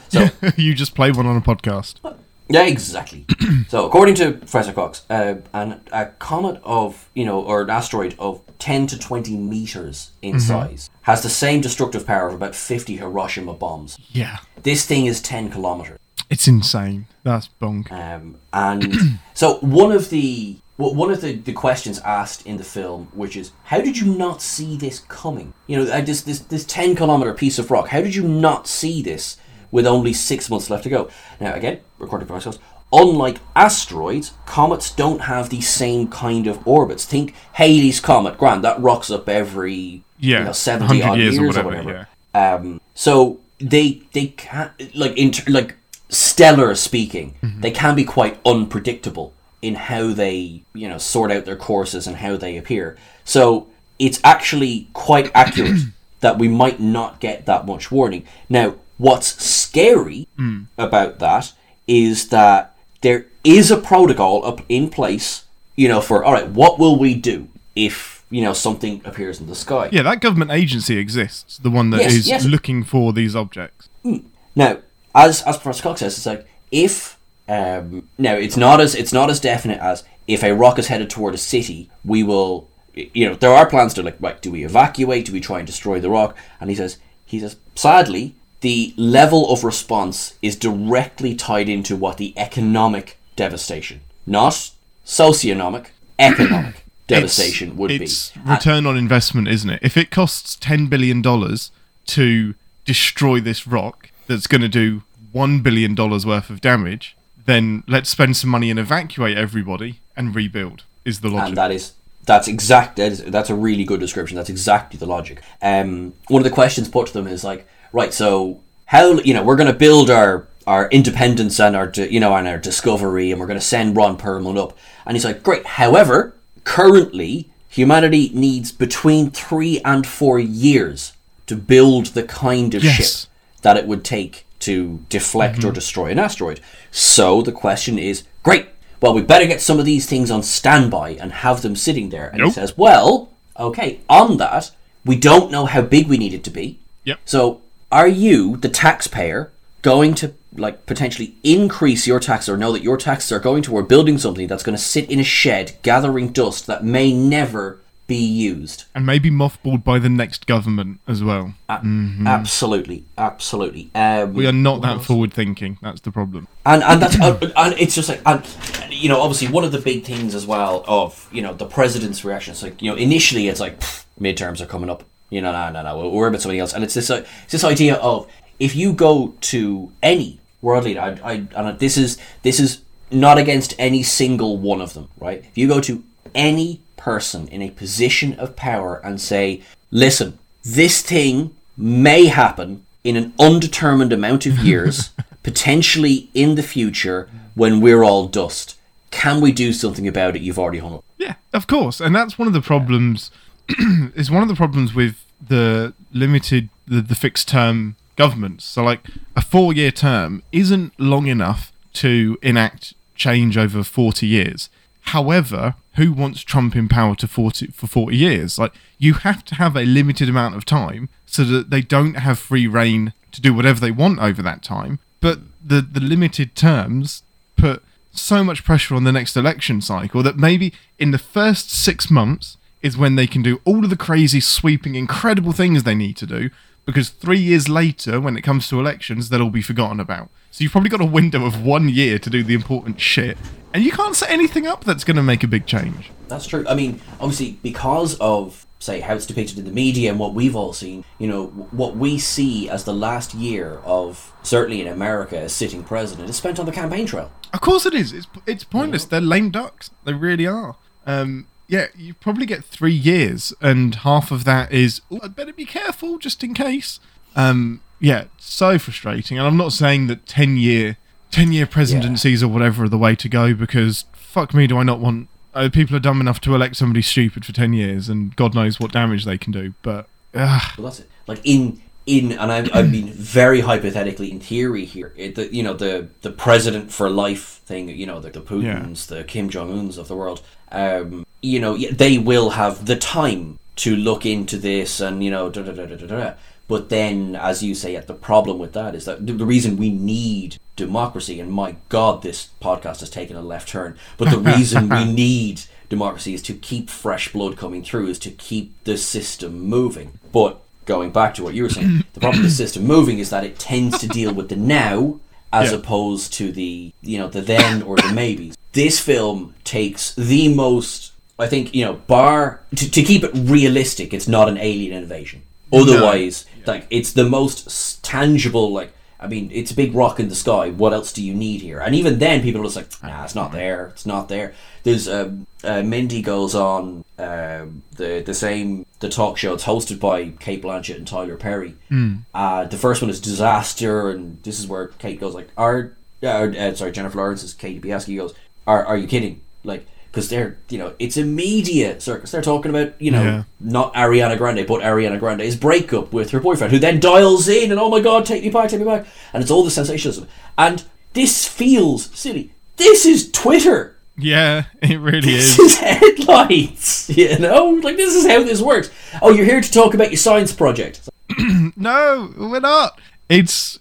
So you just play one on a podcast. yeah, exactly. so according to Professor Cox, uh, an, a comet of you know or an asteroid of ten to twenty meters in size has the same destructive power of about fifty Hiroshima bombs. Yeah. This thing is ten kilometers. It's insane. That's bonk. Um, and so one of the well, one of the, the questions asked in the film, which is, how did you not see this coming? You know, uh, this this this ten kilometer piece of rock. How did you not see this with only six months left to go? Now, again, recorded to myself, unlike asteroids, comets don't have the same kind of orbits. Think Halley's comet. Grand, that rocks up every Yeah, you know, seventy odd years years, or or whatever, whatever. Um, so they they can't like in ter- like stellar speaking, Mm-hmm. they can be quite unpredictable in how they you know sort out their courses and how they appear. So it's actually quite accurate that we might not get that much warning. Now, what's scary Mm. about that is that there is a protocol up in place, you know, for all right, what will we do if you know something appears in the sky? Yeah, that government agency exists. The one that is Yes, yes. looking for these objects. Now, as as Professor Cox says, it's like if um, now it's not as it's not as definite as if a rock is headed toward a city, we will. You know, there are plans to like, right? Do we evacuate? Do we try and destroy the rock? And he says, he says, sadly, the level of response is directly tied into what the economic devastation, not socioeconomic, economic devastation would be. It's return on investment, isn't it? If it costs ten billion dollars to destroy this rock that's going to do one billion dollars worth of damage, then let's spend some money and evacuate everybody and rebuild. Is the logic? and that is that's exact that is, that's a really good description that's exactly the logic um one of the questions put to them is like right so how you know we're going to build our our independence and our you know and our discovery and we're going to send ron perlman up and he's like great however currently humanity needs between three and four years to build the kind of Yes. ship that it would take to deflect or mhm. destroy an asteroid. So the question is, great. Well, we better get some of these things on standby and have them sitting there. And he says, well, okay, on that, we don't know how big we need it to be. Yep. So, are you, the taxpayer, going to like potentially increase your tax or know that your taxes are going toward building something that's going to sit in a shed gathering dust that may never be used? And maybe mothballed by the next government as well. Absolutely, absolutely. Um, We are not that forward thinking. That's the problem. and and that's uh, and it's just like and you know obviously one of the big things as well of you know the president's reaction. It's like you know initially it's like "Pfft, midterms are coming up. You know, no, no, no, we'll worry about somebody else. And it's this uh, it's this idea of if you go to any world leader, I, I and this is this is not against any single one of them, right? If you go to any person in a position of power and say, listen, this thing may happen in an undetermined amount of years, potentially in the future when we're all dust. Can we do something about it? You've already hung up. Yeah, of course, and that's one of the problems. is one of the problems with the limited, the, the fixed term governments. So, like a four year term isn't long enough to enact change over forty years. However, who wants Trump in power to forty for forty years? Like you have to have a limited amount of time so that they don't have free reign to do whatever they want over that time. But the the limited terms put so much pressure on the next election cycle that maybe in the first six months is when they can do all of the crazy, sweeping, incredible things they need to do. Because three years later, when it comes to elections, they'll all be forgotten about. So you've probably got a window of one year to do the important shit, and you can't set anything up that's going to make a big change. That's true. I mean, obviously, because of say how it's depicted in the media and what we've all seen, you know, what we see as the last year of certainly in America a sitting president is spent on the campaign trail. Of course it is. It's it's pointless. They're lame ducks. They really are. Um, yeah, you probably get three years, and half of that is "Ooh, I'd better be careful just in case. Um, yeah, so frustrating. And I'm not saying that ten year ten year presidencies or whatever are the way to go because fuck me, do I not want uh, people are dumb enough to elect somebody stupid for ten years, and God knows what damage they can do. But uh, Well, that's it. Like in in, and I'm I mean very hypothetically in theory here. It, the, you know the the president for life thing. You know the, the Putins, the Kim Jong Uns of the world. Um, you know they will have the time to look into this and you know da da da da da. da. But then, as you say, the problem with that is that the, reason we need democracy, and my God, this podcast has taken a left turn. But the reason we need democracy is to keep fresh blood coming through, is to keep the system moving. But going back to what you were saying, the problem with the system moving is that it tends to deal with the now as Yeah. opposed to the you know the then or the maybes. This film takes the most, I think, you know, bar to, to keep it realistic. It's not an alien invasion. Otherwise, like it's the most tangible. Like I mean, it's a big rock in the sky. What else do you need here? And even then, people are just like, nah, it's not there. It's not there. There's um, uh, Mindy goes on um, the the same the talk show. It's hosted by Cate Blanchett and Tyler Perry. Uh, the first one is disaster, and this is where Kate goes like, "Are uh, uh, sorry, Jennifer Lawrence is Kate Dibiasky goes, are are you kidding? Like." Because they're, you know, it's a media circus. They're talking about, you know, Yeah. not Ariana Grande, but Ariana Grande's breakup with her boyfriend, who then dials in and, oh my god, take me back, take me back. And it's all the sensationalism. And this feels silly. This is Twitter. yeah, it really This is. is headlines. You know? Like, this is how this works. Oh, you're here to talk about your science project. No, we're not. It's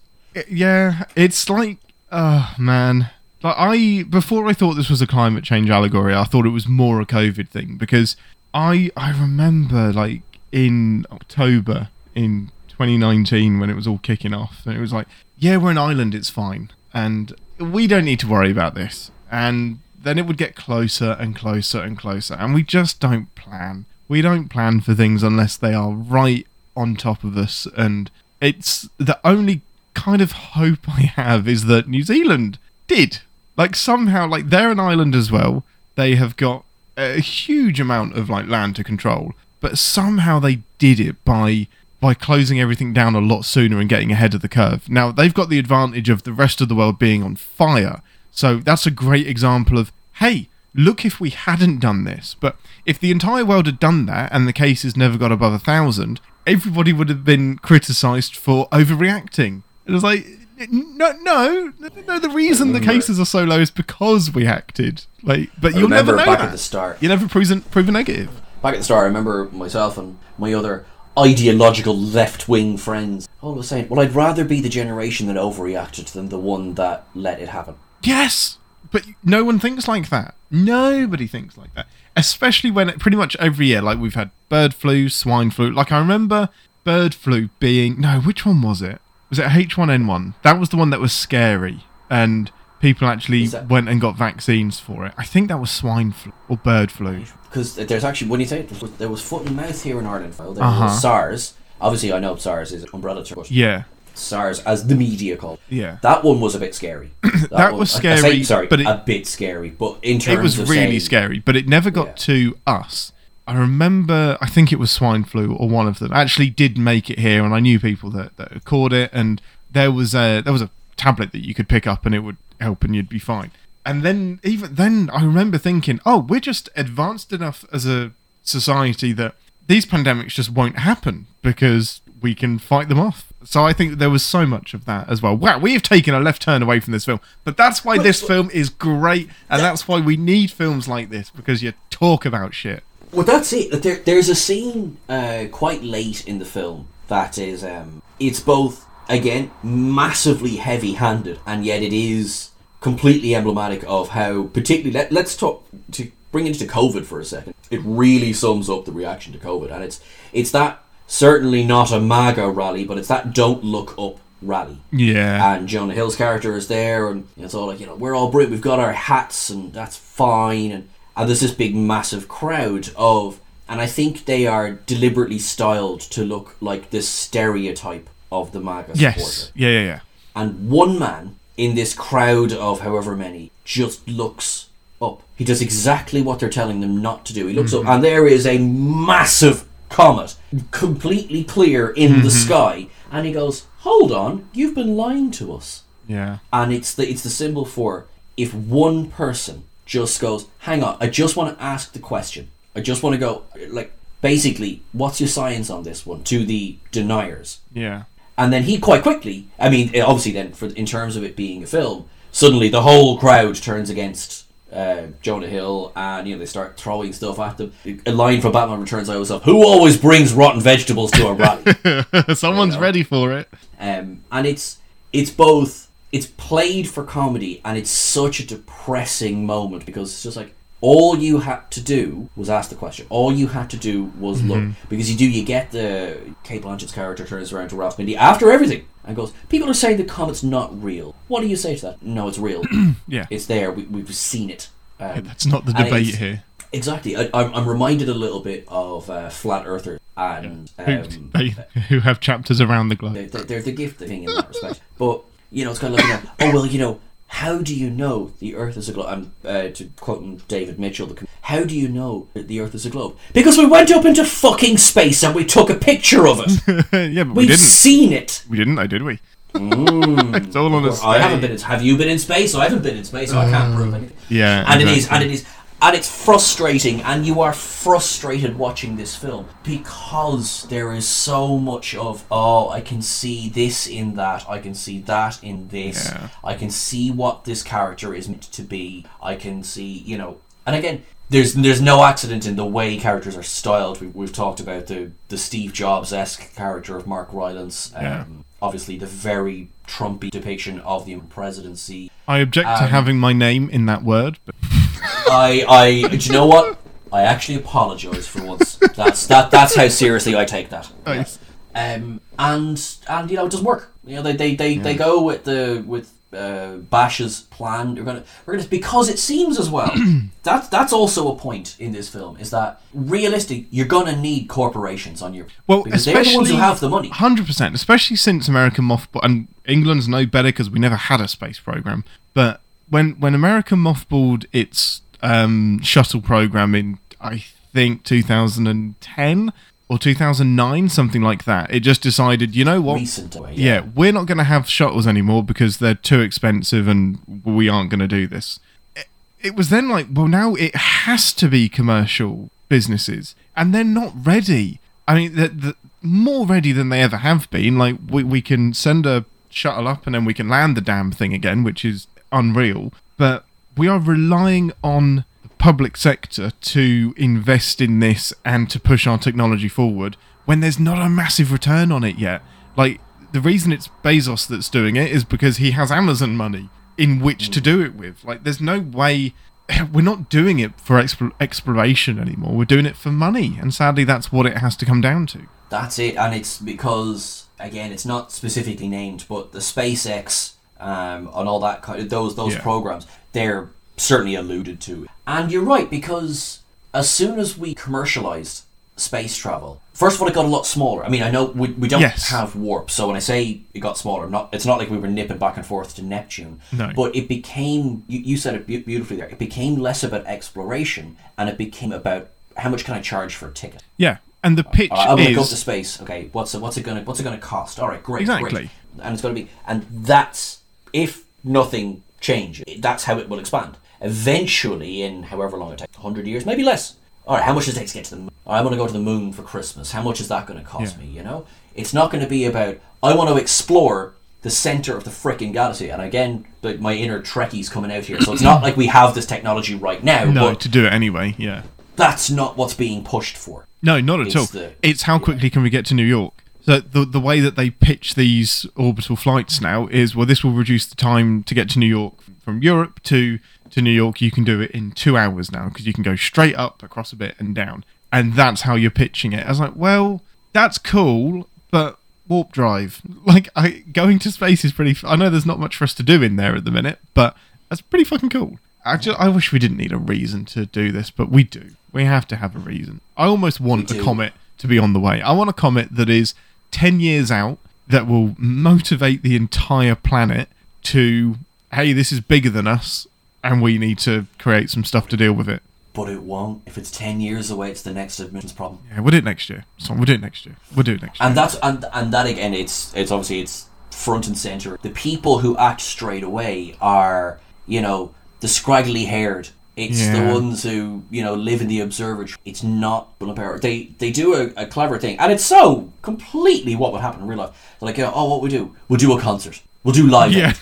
yeah, it's like oh man. Like I before I thought this was a climate change allegory, I thought it was more a COVID thing because I I remember like in October in 2019 when it was all kicking off and it was like, yeah, we're an island, it's fine. And we don't need to worry about this. And then it would get closer and closer and closer and we just don't plan. We don't plan for things unless they are right on top of us and it's the only kind of hope I have is that New Zealand did. Like somehow like they're an island as well. They have got a huge amount of like land to control, but somehow they did it by by closing everything down a lot sooner and getting ahead of the curve. Now they've got the advantage of the rest of the world being on fire. So that's a great example of hey, look if we hadn't done this. But if the entire world had done that and the cases never got above a thousand, everybody would have been criticised for overreacting. It was like, no, no, no. The reason the cases are so low is because we acted. Like, but I you'll never remember know back at the start. You never proven proven negative. Back at the start, I remember myself and my other ideological left wing friends all was saying, "Well, I'd rather be the generation that overreacted than the one that let it happen." Yes, but no one thinks like that. Nobody thinks like that. Especially when it, pretty much every year, like we've had bird flu, swine flu. Like I remember bird flu being no, which one was it? Was it H1N1? That was the one that was scary, and people actually that- went and got vaccines for it. I think that was swine flu or bird flu. Because there's actually, when you say it, there was- foot and mouth here in Ireland. There Uh-huh. was SARS. Obviously, I know SARS is an umbrella term, Yeah, SARS, as the media called. it. yeah. That one was a bit scary. That, That one- was I- I say- scary, sorry, but it- a bit scary. But in terms it was really saying- scary, but it never got Yeah. to us. I remember, I think it was swine flu or one of them actually did make it here, and I knew people that, that caught it, and there was a there was a tablet that you could pick up and it would help, and you'd be fine. And then even then, I remember thinking, oh, we're just advanced enough as a society that these pandemics just won't happen because we can fight them off. So I think there was so much of that as well. Wow, we have taken a left turn away from this film, but that's why this film is great, and that's why we need films like this because you talk about shit. Well, that's it. There, there's a scene uh, quite late in the film that is, um, it's both again massively heavy-handed, and yet it is completely emblematic of how, particularly, let, let's talk to bring into COVID for a second. It really sums up the reaction to COVID, and it's it's that certainly not a MAGA rally, but it's that don't look up rally. Yeah, and Jonah Hill's character is there, and it's all like, you know, we're all Brit, we've got our hats, and that's fine, and and there's this big massive crowd of, and I think they are deliberately styled to look like this stereotype of the MAGA yes, supporter, yeah, yeah, yeah. and one man in this crowd of however many just looks up. He does exactly what they're telling them not to do. He looks up, mm-hmm. and there is a massive comet, completely clear in the mm-hmm. sky, and he goes, "Hold on, you've been lying to us." yeah. and it's the it's the symbol for if one person just goes, "Hang on, I just want to ask the question. I just want to go like basically, what's your science on this one?" to the deniers. Yeah. And then he quite quickly, I mean, eh, obviously, then for in terms of it being a film, suddenly the whole crowd turns against uh, Jonah Hill, and you know they start throwing stuff at them. A line from Batman Returns, I always have, "Who always brings rotten vegetables to a rally?" Someone's know. ready for it. um, and it's it's both it's played for comedy, and it's such a depressing moment because it's just like all you had to do was ask the question. All you had to do was look because you do. You get the Cate Blanchett's character turns around to Ralph Mindy after everything and goes, "People are saying the comet's not real. What do you say to that? No, it's real. Yeah. it's there. We, we've seen it." Um, That's not the debate here. Exactly. I, I'm, I'm reminded a little bit of uh, Flat Earthers and Who, um, they, who have chapters around the globe. they're, they're the gift thing in that respect. But you know, it's kind of looking at oh well, you know, how do you know the Earth is a globe? And uh, to quoting David Mitchell, the, com- how do you know that the Earth is a globe? Because we went up into fucking space and we took a picture of it. yeah, but we We've didn't. seen it. We didn't, I did we? it's all on a I haven't been. In, have you been in space? I haven't been in space, so I can't prove anything. Yeah, and it is, exactly. and it is, and it's frustrating, and you are frustrated watching this film because there is so much of oh, I can see this in that, I can see that in this, Yeah. I can see what this character is meant to be, I can see, you know, and again. There's there's no accident in the way characters are styled. We, we've talked about the, the Steve Jobs esque character of Mark Rylance. Um, Yeah. Obviously, the very Trumpy depiction of the presidency. I object to Um, having my name in that word, but I, I, do you know what? I actually apologise for once. That's that. That's how seriously I take that. Nice. Um, and and you know it doesn't work. You know they they, they, they go with the with uh, Bash's plan. We're gonna we're gonna because it seems as well. that's that's also a point in this film is that realistic you're gonna need corporations on your well, because they're the especially ones who have the money. Hundred percent, especially since American Mothball and England's no better because we never had a space program. But when when America mothballed its um, shuttle program in, I think 2010 or 2009, something like that, it just decided, you know what? Recent way, yeah, we're not going to have shuttles anymore because they're too expensive and we aren't going to do this. I- it was then like, well, now it has to be commercial businesses, and they're not ready. I mean, they're, they're more ready than they ever have been. Like, we, we can send a shuttle up and then we can land the damn thing again, which is unreal. But we are relying on the public sector to invest in this and to push our technology forward when there's not a massive return on it yet. Like, the reason it's Bezos that's doing it is because he has Amazon money in which to do it with. Like, there's no way. We're not doing it for exp- exploration anymore. We're doing it for money, and sadly, that's what it has to come down to. That's it, and it's because again, it's not specifically named, but the SpaceX um, and all that kind of those those Yeah. programs, they're certainly alluded to. And you're right because as soon as we commercialized space travel, first of all, it got a lot smaller. I mean, I know we, we don't Yes. have warp, so when I say it got smaller, not it's not like we were nipping back and forth to Neptune, No. but it became. You, you said it beau- beautifully there. It became less about exploration, and it became about how much can I charge for a ticket. Yeah, and the pitch right, I'm going to go up to space. Okay, what's it, what's it going to what's it going to cost? All right, great, Exactly. great. And it's going to be, and that's if nothing changes. That's how it will expand. Eventually, in however long it takes, hundred years, maybe less. All right, how much does it take to get to the moon? Right, I want to go to the moon for Christmas. How much is that going to cost Yeah. me? You know, it's not going to be about I want to explore the center of the frickin' galaxy. And again, like my inner Trekkie's coming out here. So it's not like we have this technology right now, no but to do it anyway. Yeah, that's not what's being pushed for. no, not at It's all. the- it's how quickly can we get to New York. So the the way that they pitch these orbital flights now is well, this will reduce the time to get to New York from Europe to to New York. You can do it in two hours now because you can go straight up across a bit and down, and that's how you're pitching it. I was like, well, that's cool, but warp drive, like I going to space is pretty. f- I know there's not much for us to do in there at the minute, but that's pretty fucking cool. I just, I wish we didn't need a reason to do this, but we do. We have to have a reason. I almost want a comet to be on the way. I want a comet that is 10 years out that will motivate the entire planet to, hey, this is bigger than us and we need to create some stuff to deal with it. But it won't. If it's ten years away, it's the next admissions problem. Yeah, we'll do it next year. So we'll do it next year. We'll do it next year. And that's and and that again, it's it's obviously it's front and center. The people who act straight away are you know the scraggly haired. It's Yeah. the ones who you know live in the observatory. It's not Power. They they do a, a clever thing, and it's so completely what would happen in real life. They're like, oh, what we do? We'll do a concert. We'll do live. Yeah.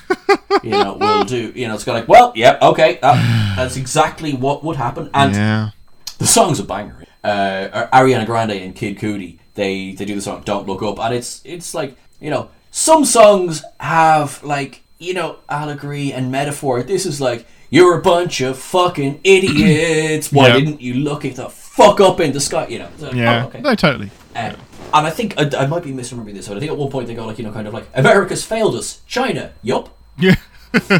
you know, we'll do. You know, it's kind of like, well, yep, okay, that, that's exactly what would happen. And yeah. the song's a banger. Uh, Ariana Grande and Kid Cudi, they they do the song "Don't Look Up," and it's it's like you know some songs have like you know allegory and metaphor. This is like you're a bunch of fucking idiots. Why Yeah. didn't you look at the fuck up in the sky? You know. It's like, Yeah. oh, okay. No, totally. Um, and I think I, I might be misremembering this, but I think at one point they go like you know kind of like America's failed us. China, yup. Yeah.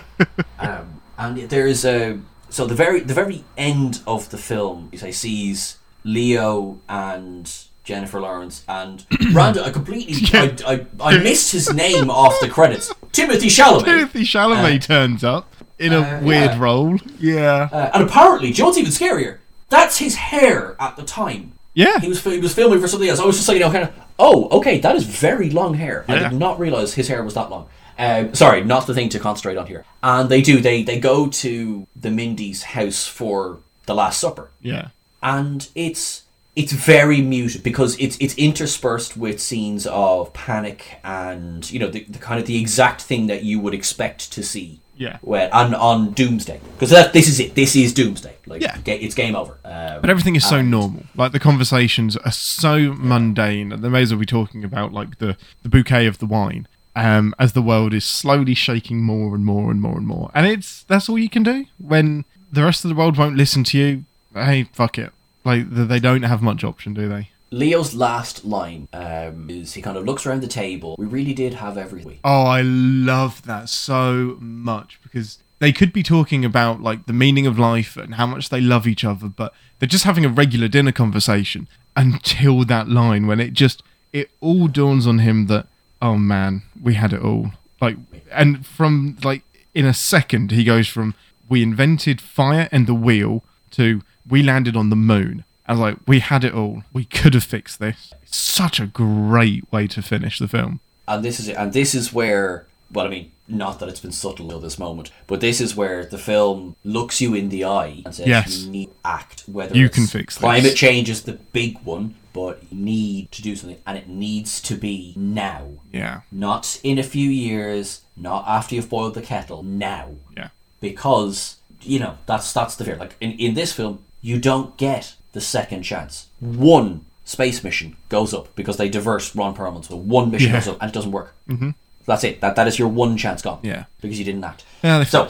Um, and there is a so the very the very end of the film, you say sees Leo and Jennifer Lawrence and Randa. I completely I, I, I missed his name off the credits. Timothée Chalamet. Timothée Chalamet turns up in a uh, weird yeah. role. Yeah. Uh, and apparently, do you know what's even scarier? That's his hair at the time. Yeah. He was he was filming for something else. I was just like, you know, kind of, oh, okay, that is very long hair. I did not realize his hair was that long. Um, sorry, not the thing to concentrate on here. And they do they they go to the Mindy's house for the Last Supper, Yeah. and it's it's very muted because it's it's interspersed with scenes of panic and you know the, the kind of the exact thing that you would expect to see. Yeah. When, on on Doomsday, because this is it. This is Doomsday. Like, Yeah. it's game over. Um, But everything is so and- normal. Like the conversations are so mundane, and they may as well be talking about like the the bouquet of the wine. Um, as the world is slowly shaking more and more and more and more, and it's that's all you can do when the rest of the world won't listen to you. Hey, fuck it. Like they don't have much option, do they? Leo's last line um, is he kind of looks around the table. We really did have everything. Oh, I love that so much because they could be talking about like the meaning of life and how much they love each other, but they're just having a regular dinner conversation until that line when it just it all dawns on him that oh man, we had it all. Like and from like in a second he goes from we invented fire and the wheel to we landed on the moon. I was like, we had it all. We could have fixed this. It's such a great way to finish the film. And this is it. And this is where well, I mean, not that it's been subtle till this moment, but this is where the film looks you in the eye and says Yes. you need to act. Whether You it's can fix this. climate change is the big one, but you need to do something, and it needs to be now, Yeah. not in a few years, not after you've boiled the kettle. Now, Yeah. because you know that's that's the fear. Like in in this film, you don't get the second chance. One space mission goes up because they divert Ron Perlman, so one mission Yeah. goes up and it doesn't work. Mm-hmm. That's it. That that is your one chance gone. Yeah. because you didn't act. Yeah, So,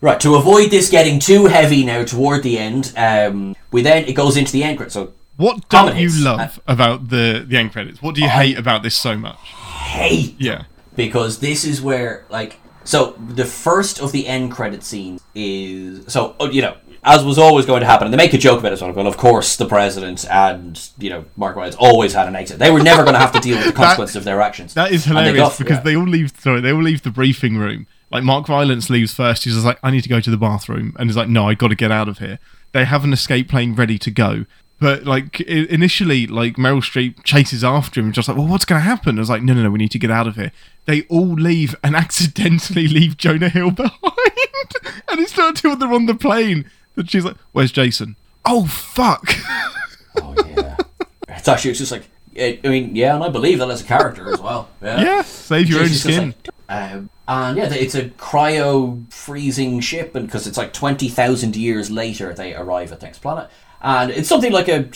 right to avoid this getting too heavy now toward the end, um, we then it goes into the end credit. So What don't you hits. love about the the end credits? What do you hate about this so much? hate Yeah. because this is where like so the first of the end credit scenes is so oh, you know as was always going to happen and they make a joke about it of well of course the president and you know Mark Rylance always had an exit they were never going to have to deal with the consequences of their actions That is And they hilarious got- because yeah. they all leave. Sorry, they all leave the briefing room. Like Mark Rylance leaves first. He's just like, "I need to go to the bathroom," and he's like, "No, I got to get out of here." They have an escape plane ready to go, but like initially, like Meryl Streep chases after him, and just like, "Well, what's going to happen?" I was like, "No, no, no, we need to get out of here." They all leave and accidentally leave Jonah Hill behind, and it's not until they're on the plane that she's like, "Where's Jason?" Oh fuck! oh yeah it's actually it's just like I I mean yeah and I believe that as a character as well yeah yeah, save your own skin. like, um, and yeah, it's a cryo freezing ship, and because it's like twenty thousand years later, they arrive at the next planet, and it's something like a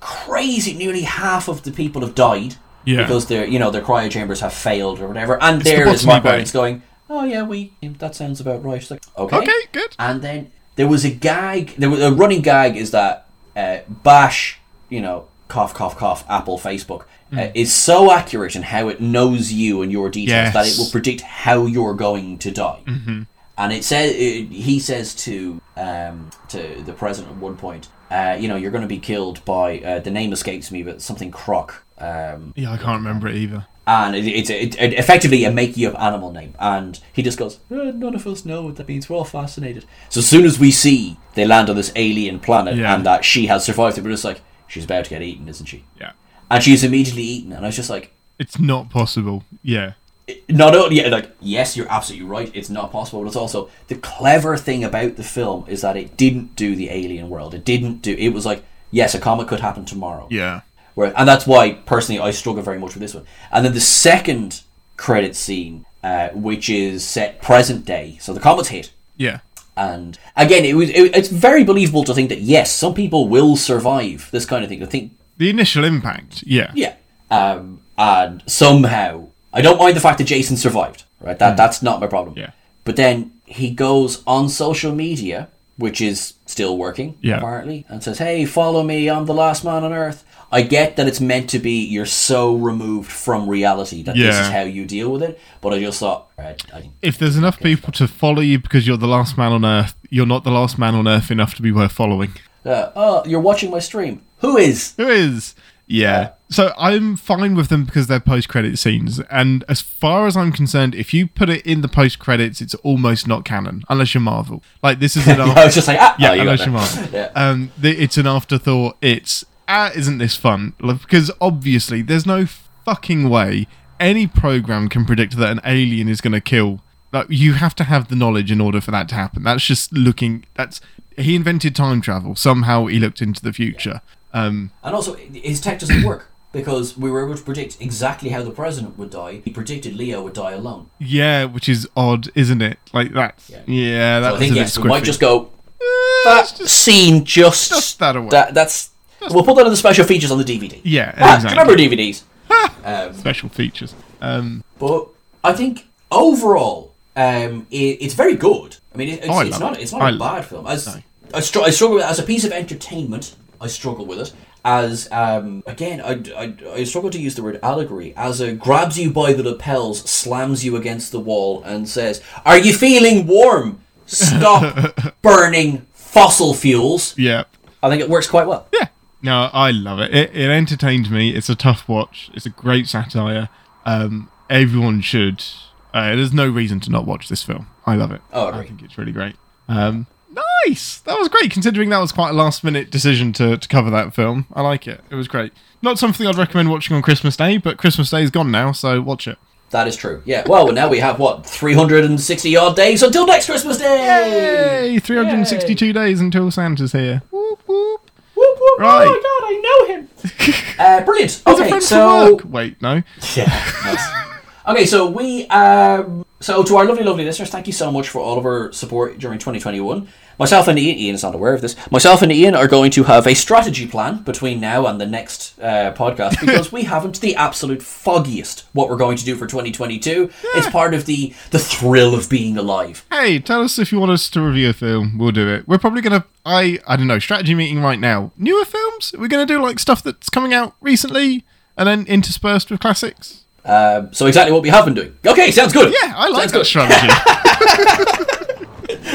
crazy. Nearly half of the people have died Yeah. because their you know their cryo chambers have failed or whatever, and the there is Mark Bay. Rylance going, "Oh yeah, we that sounds about right." It's like, okay, Okay, good. and then there was a gag. There was a running gag is that uh, Bash, you know, cough, cough, cough, Apple, Facebook, uh, is so accurate in how it knows you and your details that it will predict how you're going to die. Mm-hmm. And it says it, he says to um, to the president at one point, uh, you know, you're going to be killed by uh, the name escapes me, but something Croc. Um, Yeah, I can't remember it either. And it, it's it, it, effectively a make you up animal name. And he just goes, "Eh, none of us know what that means. We're all fascinated. So as soon as we see they land on this alien planet Yeah. and that she has survived it, we're just like, she's about to get eaten, isn't she? Yeah. And she's immediately eaten. And I was just like, It's not possible. Yeah. not only yeah, like yes, you're absolutely right. It's not possible, but it's also the clever thing about the film is that it didn't do the alien world. It didn't do. It was like yes, a comet could happen tomorrow. Yeah. Where, and that's why personally I struggle very much with this one. And then the second credit scene, uh, which is set present day, so the comet's hit, Yeah. and again, it was it, it's very believable to think that yes, some people will survive this kind of thing. I think The initial impact. Yeah. yeah, um, and somehow I don't mind the fact that Jason survived. Right, that that's not my problem. Yeah. but then he goes on social media, which is still working Yeah. apparently, and says, "Hey, follow me. I'm the last man on earth." I get that it's meant to be you're so removed from reality that this is how you deal with it, but I just thought, right, I, If there's enough people to follow you because you're the last man on Earth, you're not the last man on Earth enough to be worth following. uh, oh, you're watching my stream. Who is? Who is? Yeah. So I'm fine with them because they're post-credit scenes, and as far as I'm concerned, if you put it in the post-credits, it's almost not canon unless you're Marvel. Like this is an I was just like, ah, yeah, oh, you unless you're. Marvel. Yeah. Um, it's an afterthought. It's ah, isn't this fun? Because obviously, there's no fucking way any program can predict that an alien is going to kill. Like, you have to have the knowledge in order for that to happen. That's just looking. That's he invented time travel. Somehow he looked into the future. Um, And also, his tech doesn't work because we were able to predict exactly how the president would die. He predicted Leo would die alone. yeah, which is odd, isn't it? Like that's Yeah. yeah, that's So I think yes, we might just go. That just- scene just, just that away. that's we'll put that in the special features on the DVD. yeah, Ah, exactly. remember DVDs. um, Special features. Um, but I think overall, um, it, it's very good. I mean, it, it's, Oh, I it's not it. it's not I a bad film. As I, str- I struggle with it as a piece of entertainment. I struggle with it as um, again. I, I, I struggle to use the word allegory as a grabs you by the lapels, slams you against the wall, and says, "Are you feeling warm? Stop burning fossil fuels." yeah. I think it works quite well. Yeah. No, I love it. It, it entertains me. It's a tough watch. It's a great satire. Um, everyone should. Uh, there's no reason to not watch this film. I love it. Oh, I think it's really great. Um, nice. That was great, considering that was quite a last minute decision to, to cover that film. I like it. It was great. Not something I'd recommend watching on Christmas Day, but Christmas Day is gone now, so watch it. That is true. Yeah. Well, now we have what 360 odd days until next Christmas Day. Yay! 362 days until Santa's here. Whoop, whoop. Whoop. Right. Oh my god, I know him. uh, brilliant. Okay, so. Wait, no. Yeah. nice. Okay, so we um so to our lovely, lovely listeners, thank you so much for all of our support during 2021. Myself and Ian, Ian is not aware of this. Myself and Ian are going to have a strategy plan between now and the next uh, podcast because we haven't the absolute foggiest what we're going to do for 2022. It's part of the the thrill of being alive. Hey, tell us if you want us to review a film. We'll do it. We're probably gonna. I I don't know. Strategy meeting right now. Newer films. We're gonna do like stuff that's coming out recently, and then interspersed with classics. Um, so exactly what we have been doing. Okay, sounds good. Yeah, I like Sounds that good. strategy.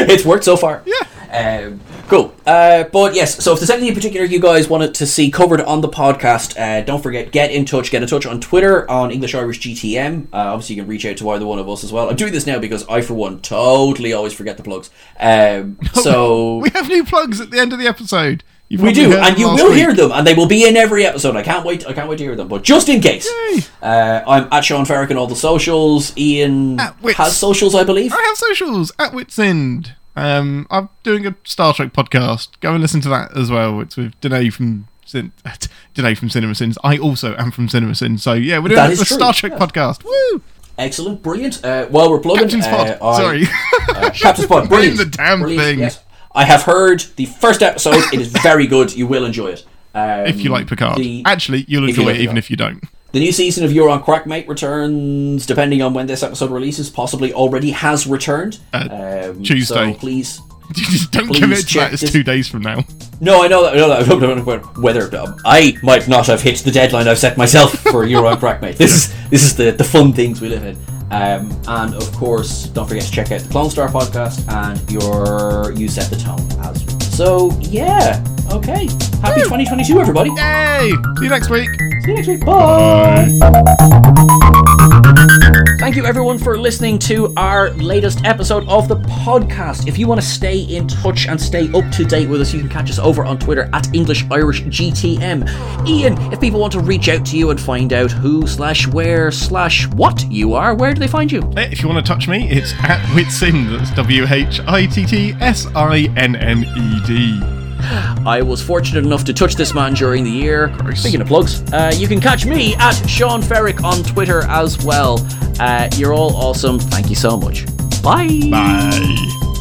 it's worked so far. Yeah. Um, cool. Uh, but yes, so if there's anything in particular you guys wanted to see covered on the podcast, uh, don't forget, get in touch. Get in touch on Twitter on English Irish GTM. Uh, obviously, you can reach out to either one of us as well. I'm doing this now because I, for one, totally always forget the plugs. Um, so we have new plugs at the end of the episode. We do, and you will week. hear them, and they will be in every episode. I can't wait. I can't wait to hear them. But just in case, uh, I'm at Sean Ferrick on all the socials. Ian has socials, I believe. I have socials at Wits End. Um, I'm doing a Star Trek podcast. Go and listen to that as well. It's with Danae from Cin- Danae from Cinema Sins. I also am from Cinema Sins. So yeah, we're doing That a Star Trek yeah. podcast. Woo! Excellent, brilliant. Uh, while we're plugging, Captain's uh, Pod. I- Sorry. Uh, Captain's Pod, brilliant. the damn brilliant. I have heard the first episode. It is very good. You will enjoy it. Um, if you like Picard, The, actually, you'll if you enjoy like it even if you don't. the new season of You're on Crackmate returns, depending on when this episode releases, possibly already has returned. Uh, um, Tuesday. So please. Just don't Please commit to that. It's this- two days from now. No, I know that. I know that. I don't know whether um, I might not have hit the deadline I've set myself for Euro on Crackmate. This is this is the, the fun things we live in. Um, and of course, don't forget to check out the Clone Star podcast and your You Set the Tone as well. So yeah, okay. Happy 2022, everybody. Yay! See you next week. See you next week. Bye. Thank you everyone for listening to our latest episode of the podcast. If you want to stay in touch and stay up to date with us, you can catch us over on Twitter at English Irish GTM. Ian, if people want to reach out to you and find out who slash where slash what you are, where do they find you? Eh, if you want to touch me, it's at Witsin. That's W H I T T S I N N E D. I was fortunate enough to touch this man during the year. Speaking of plugs, uh, you can catch me at Sean Ferrick on Twitter as well. Uh, you're all awesome. Thank you so much. Bye. Bye.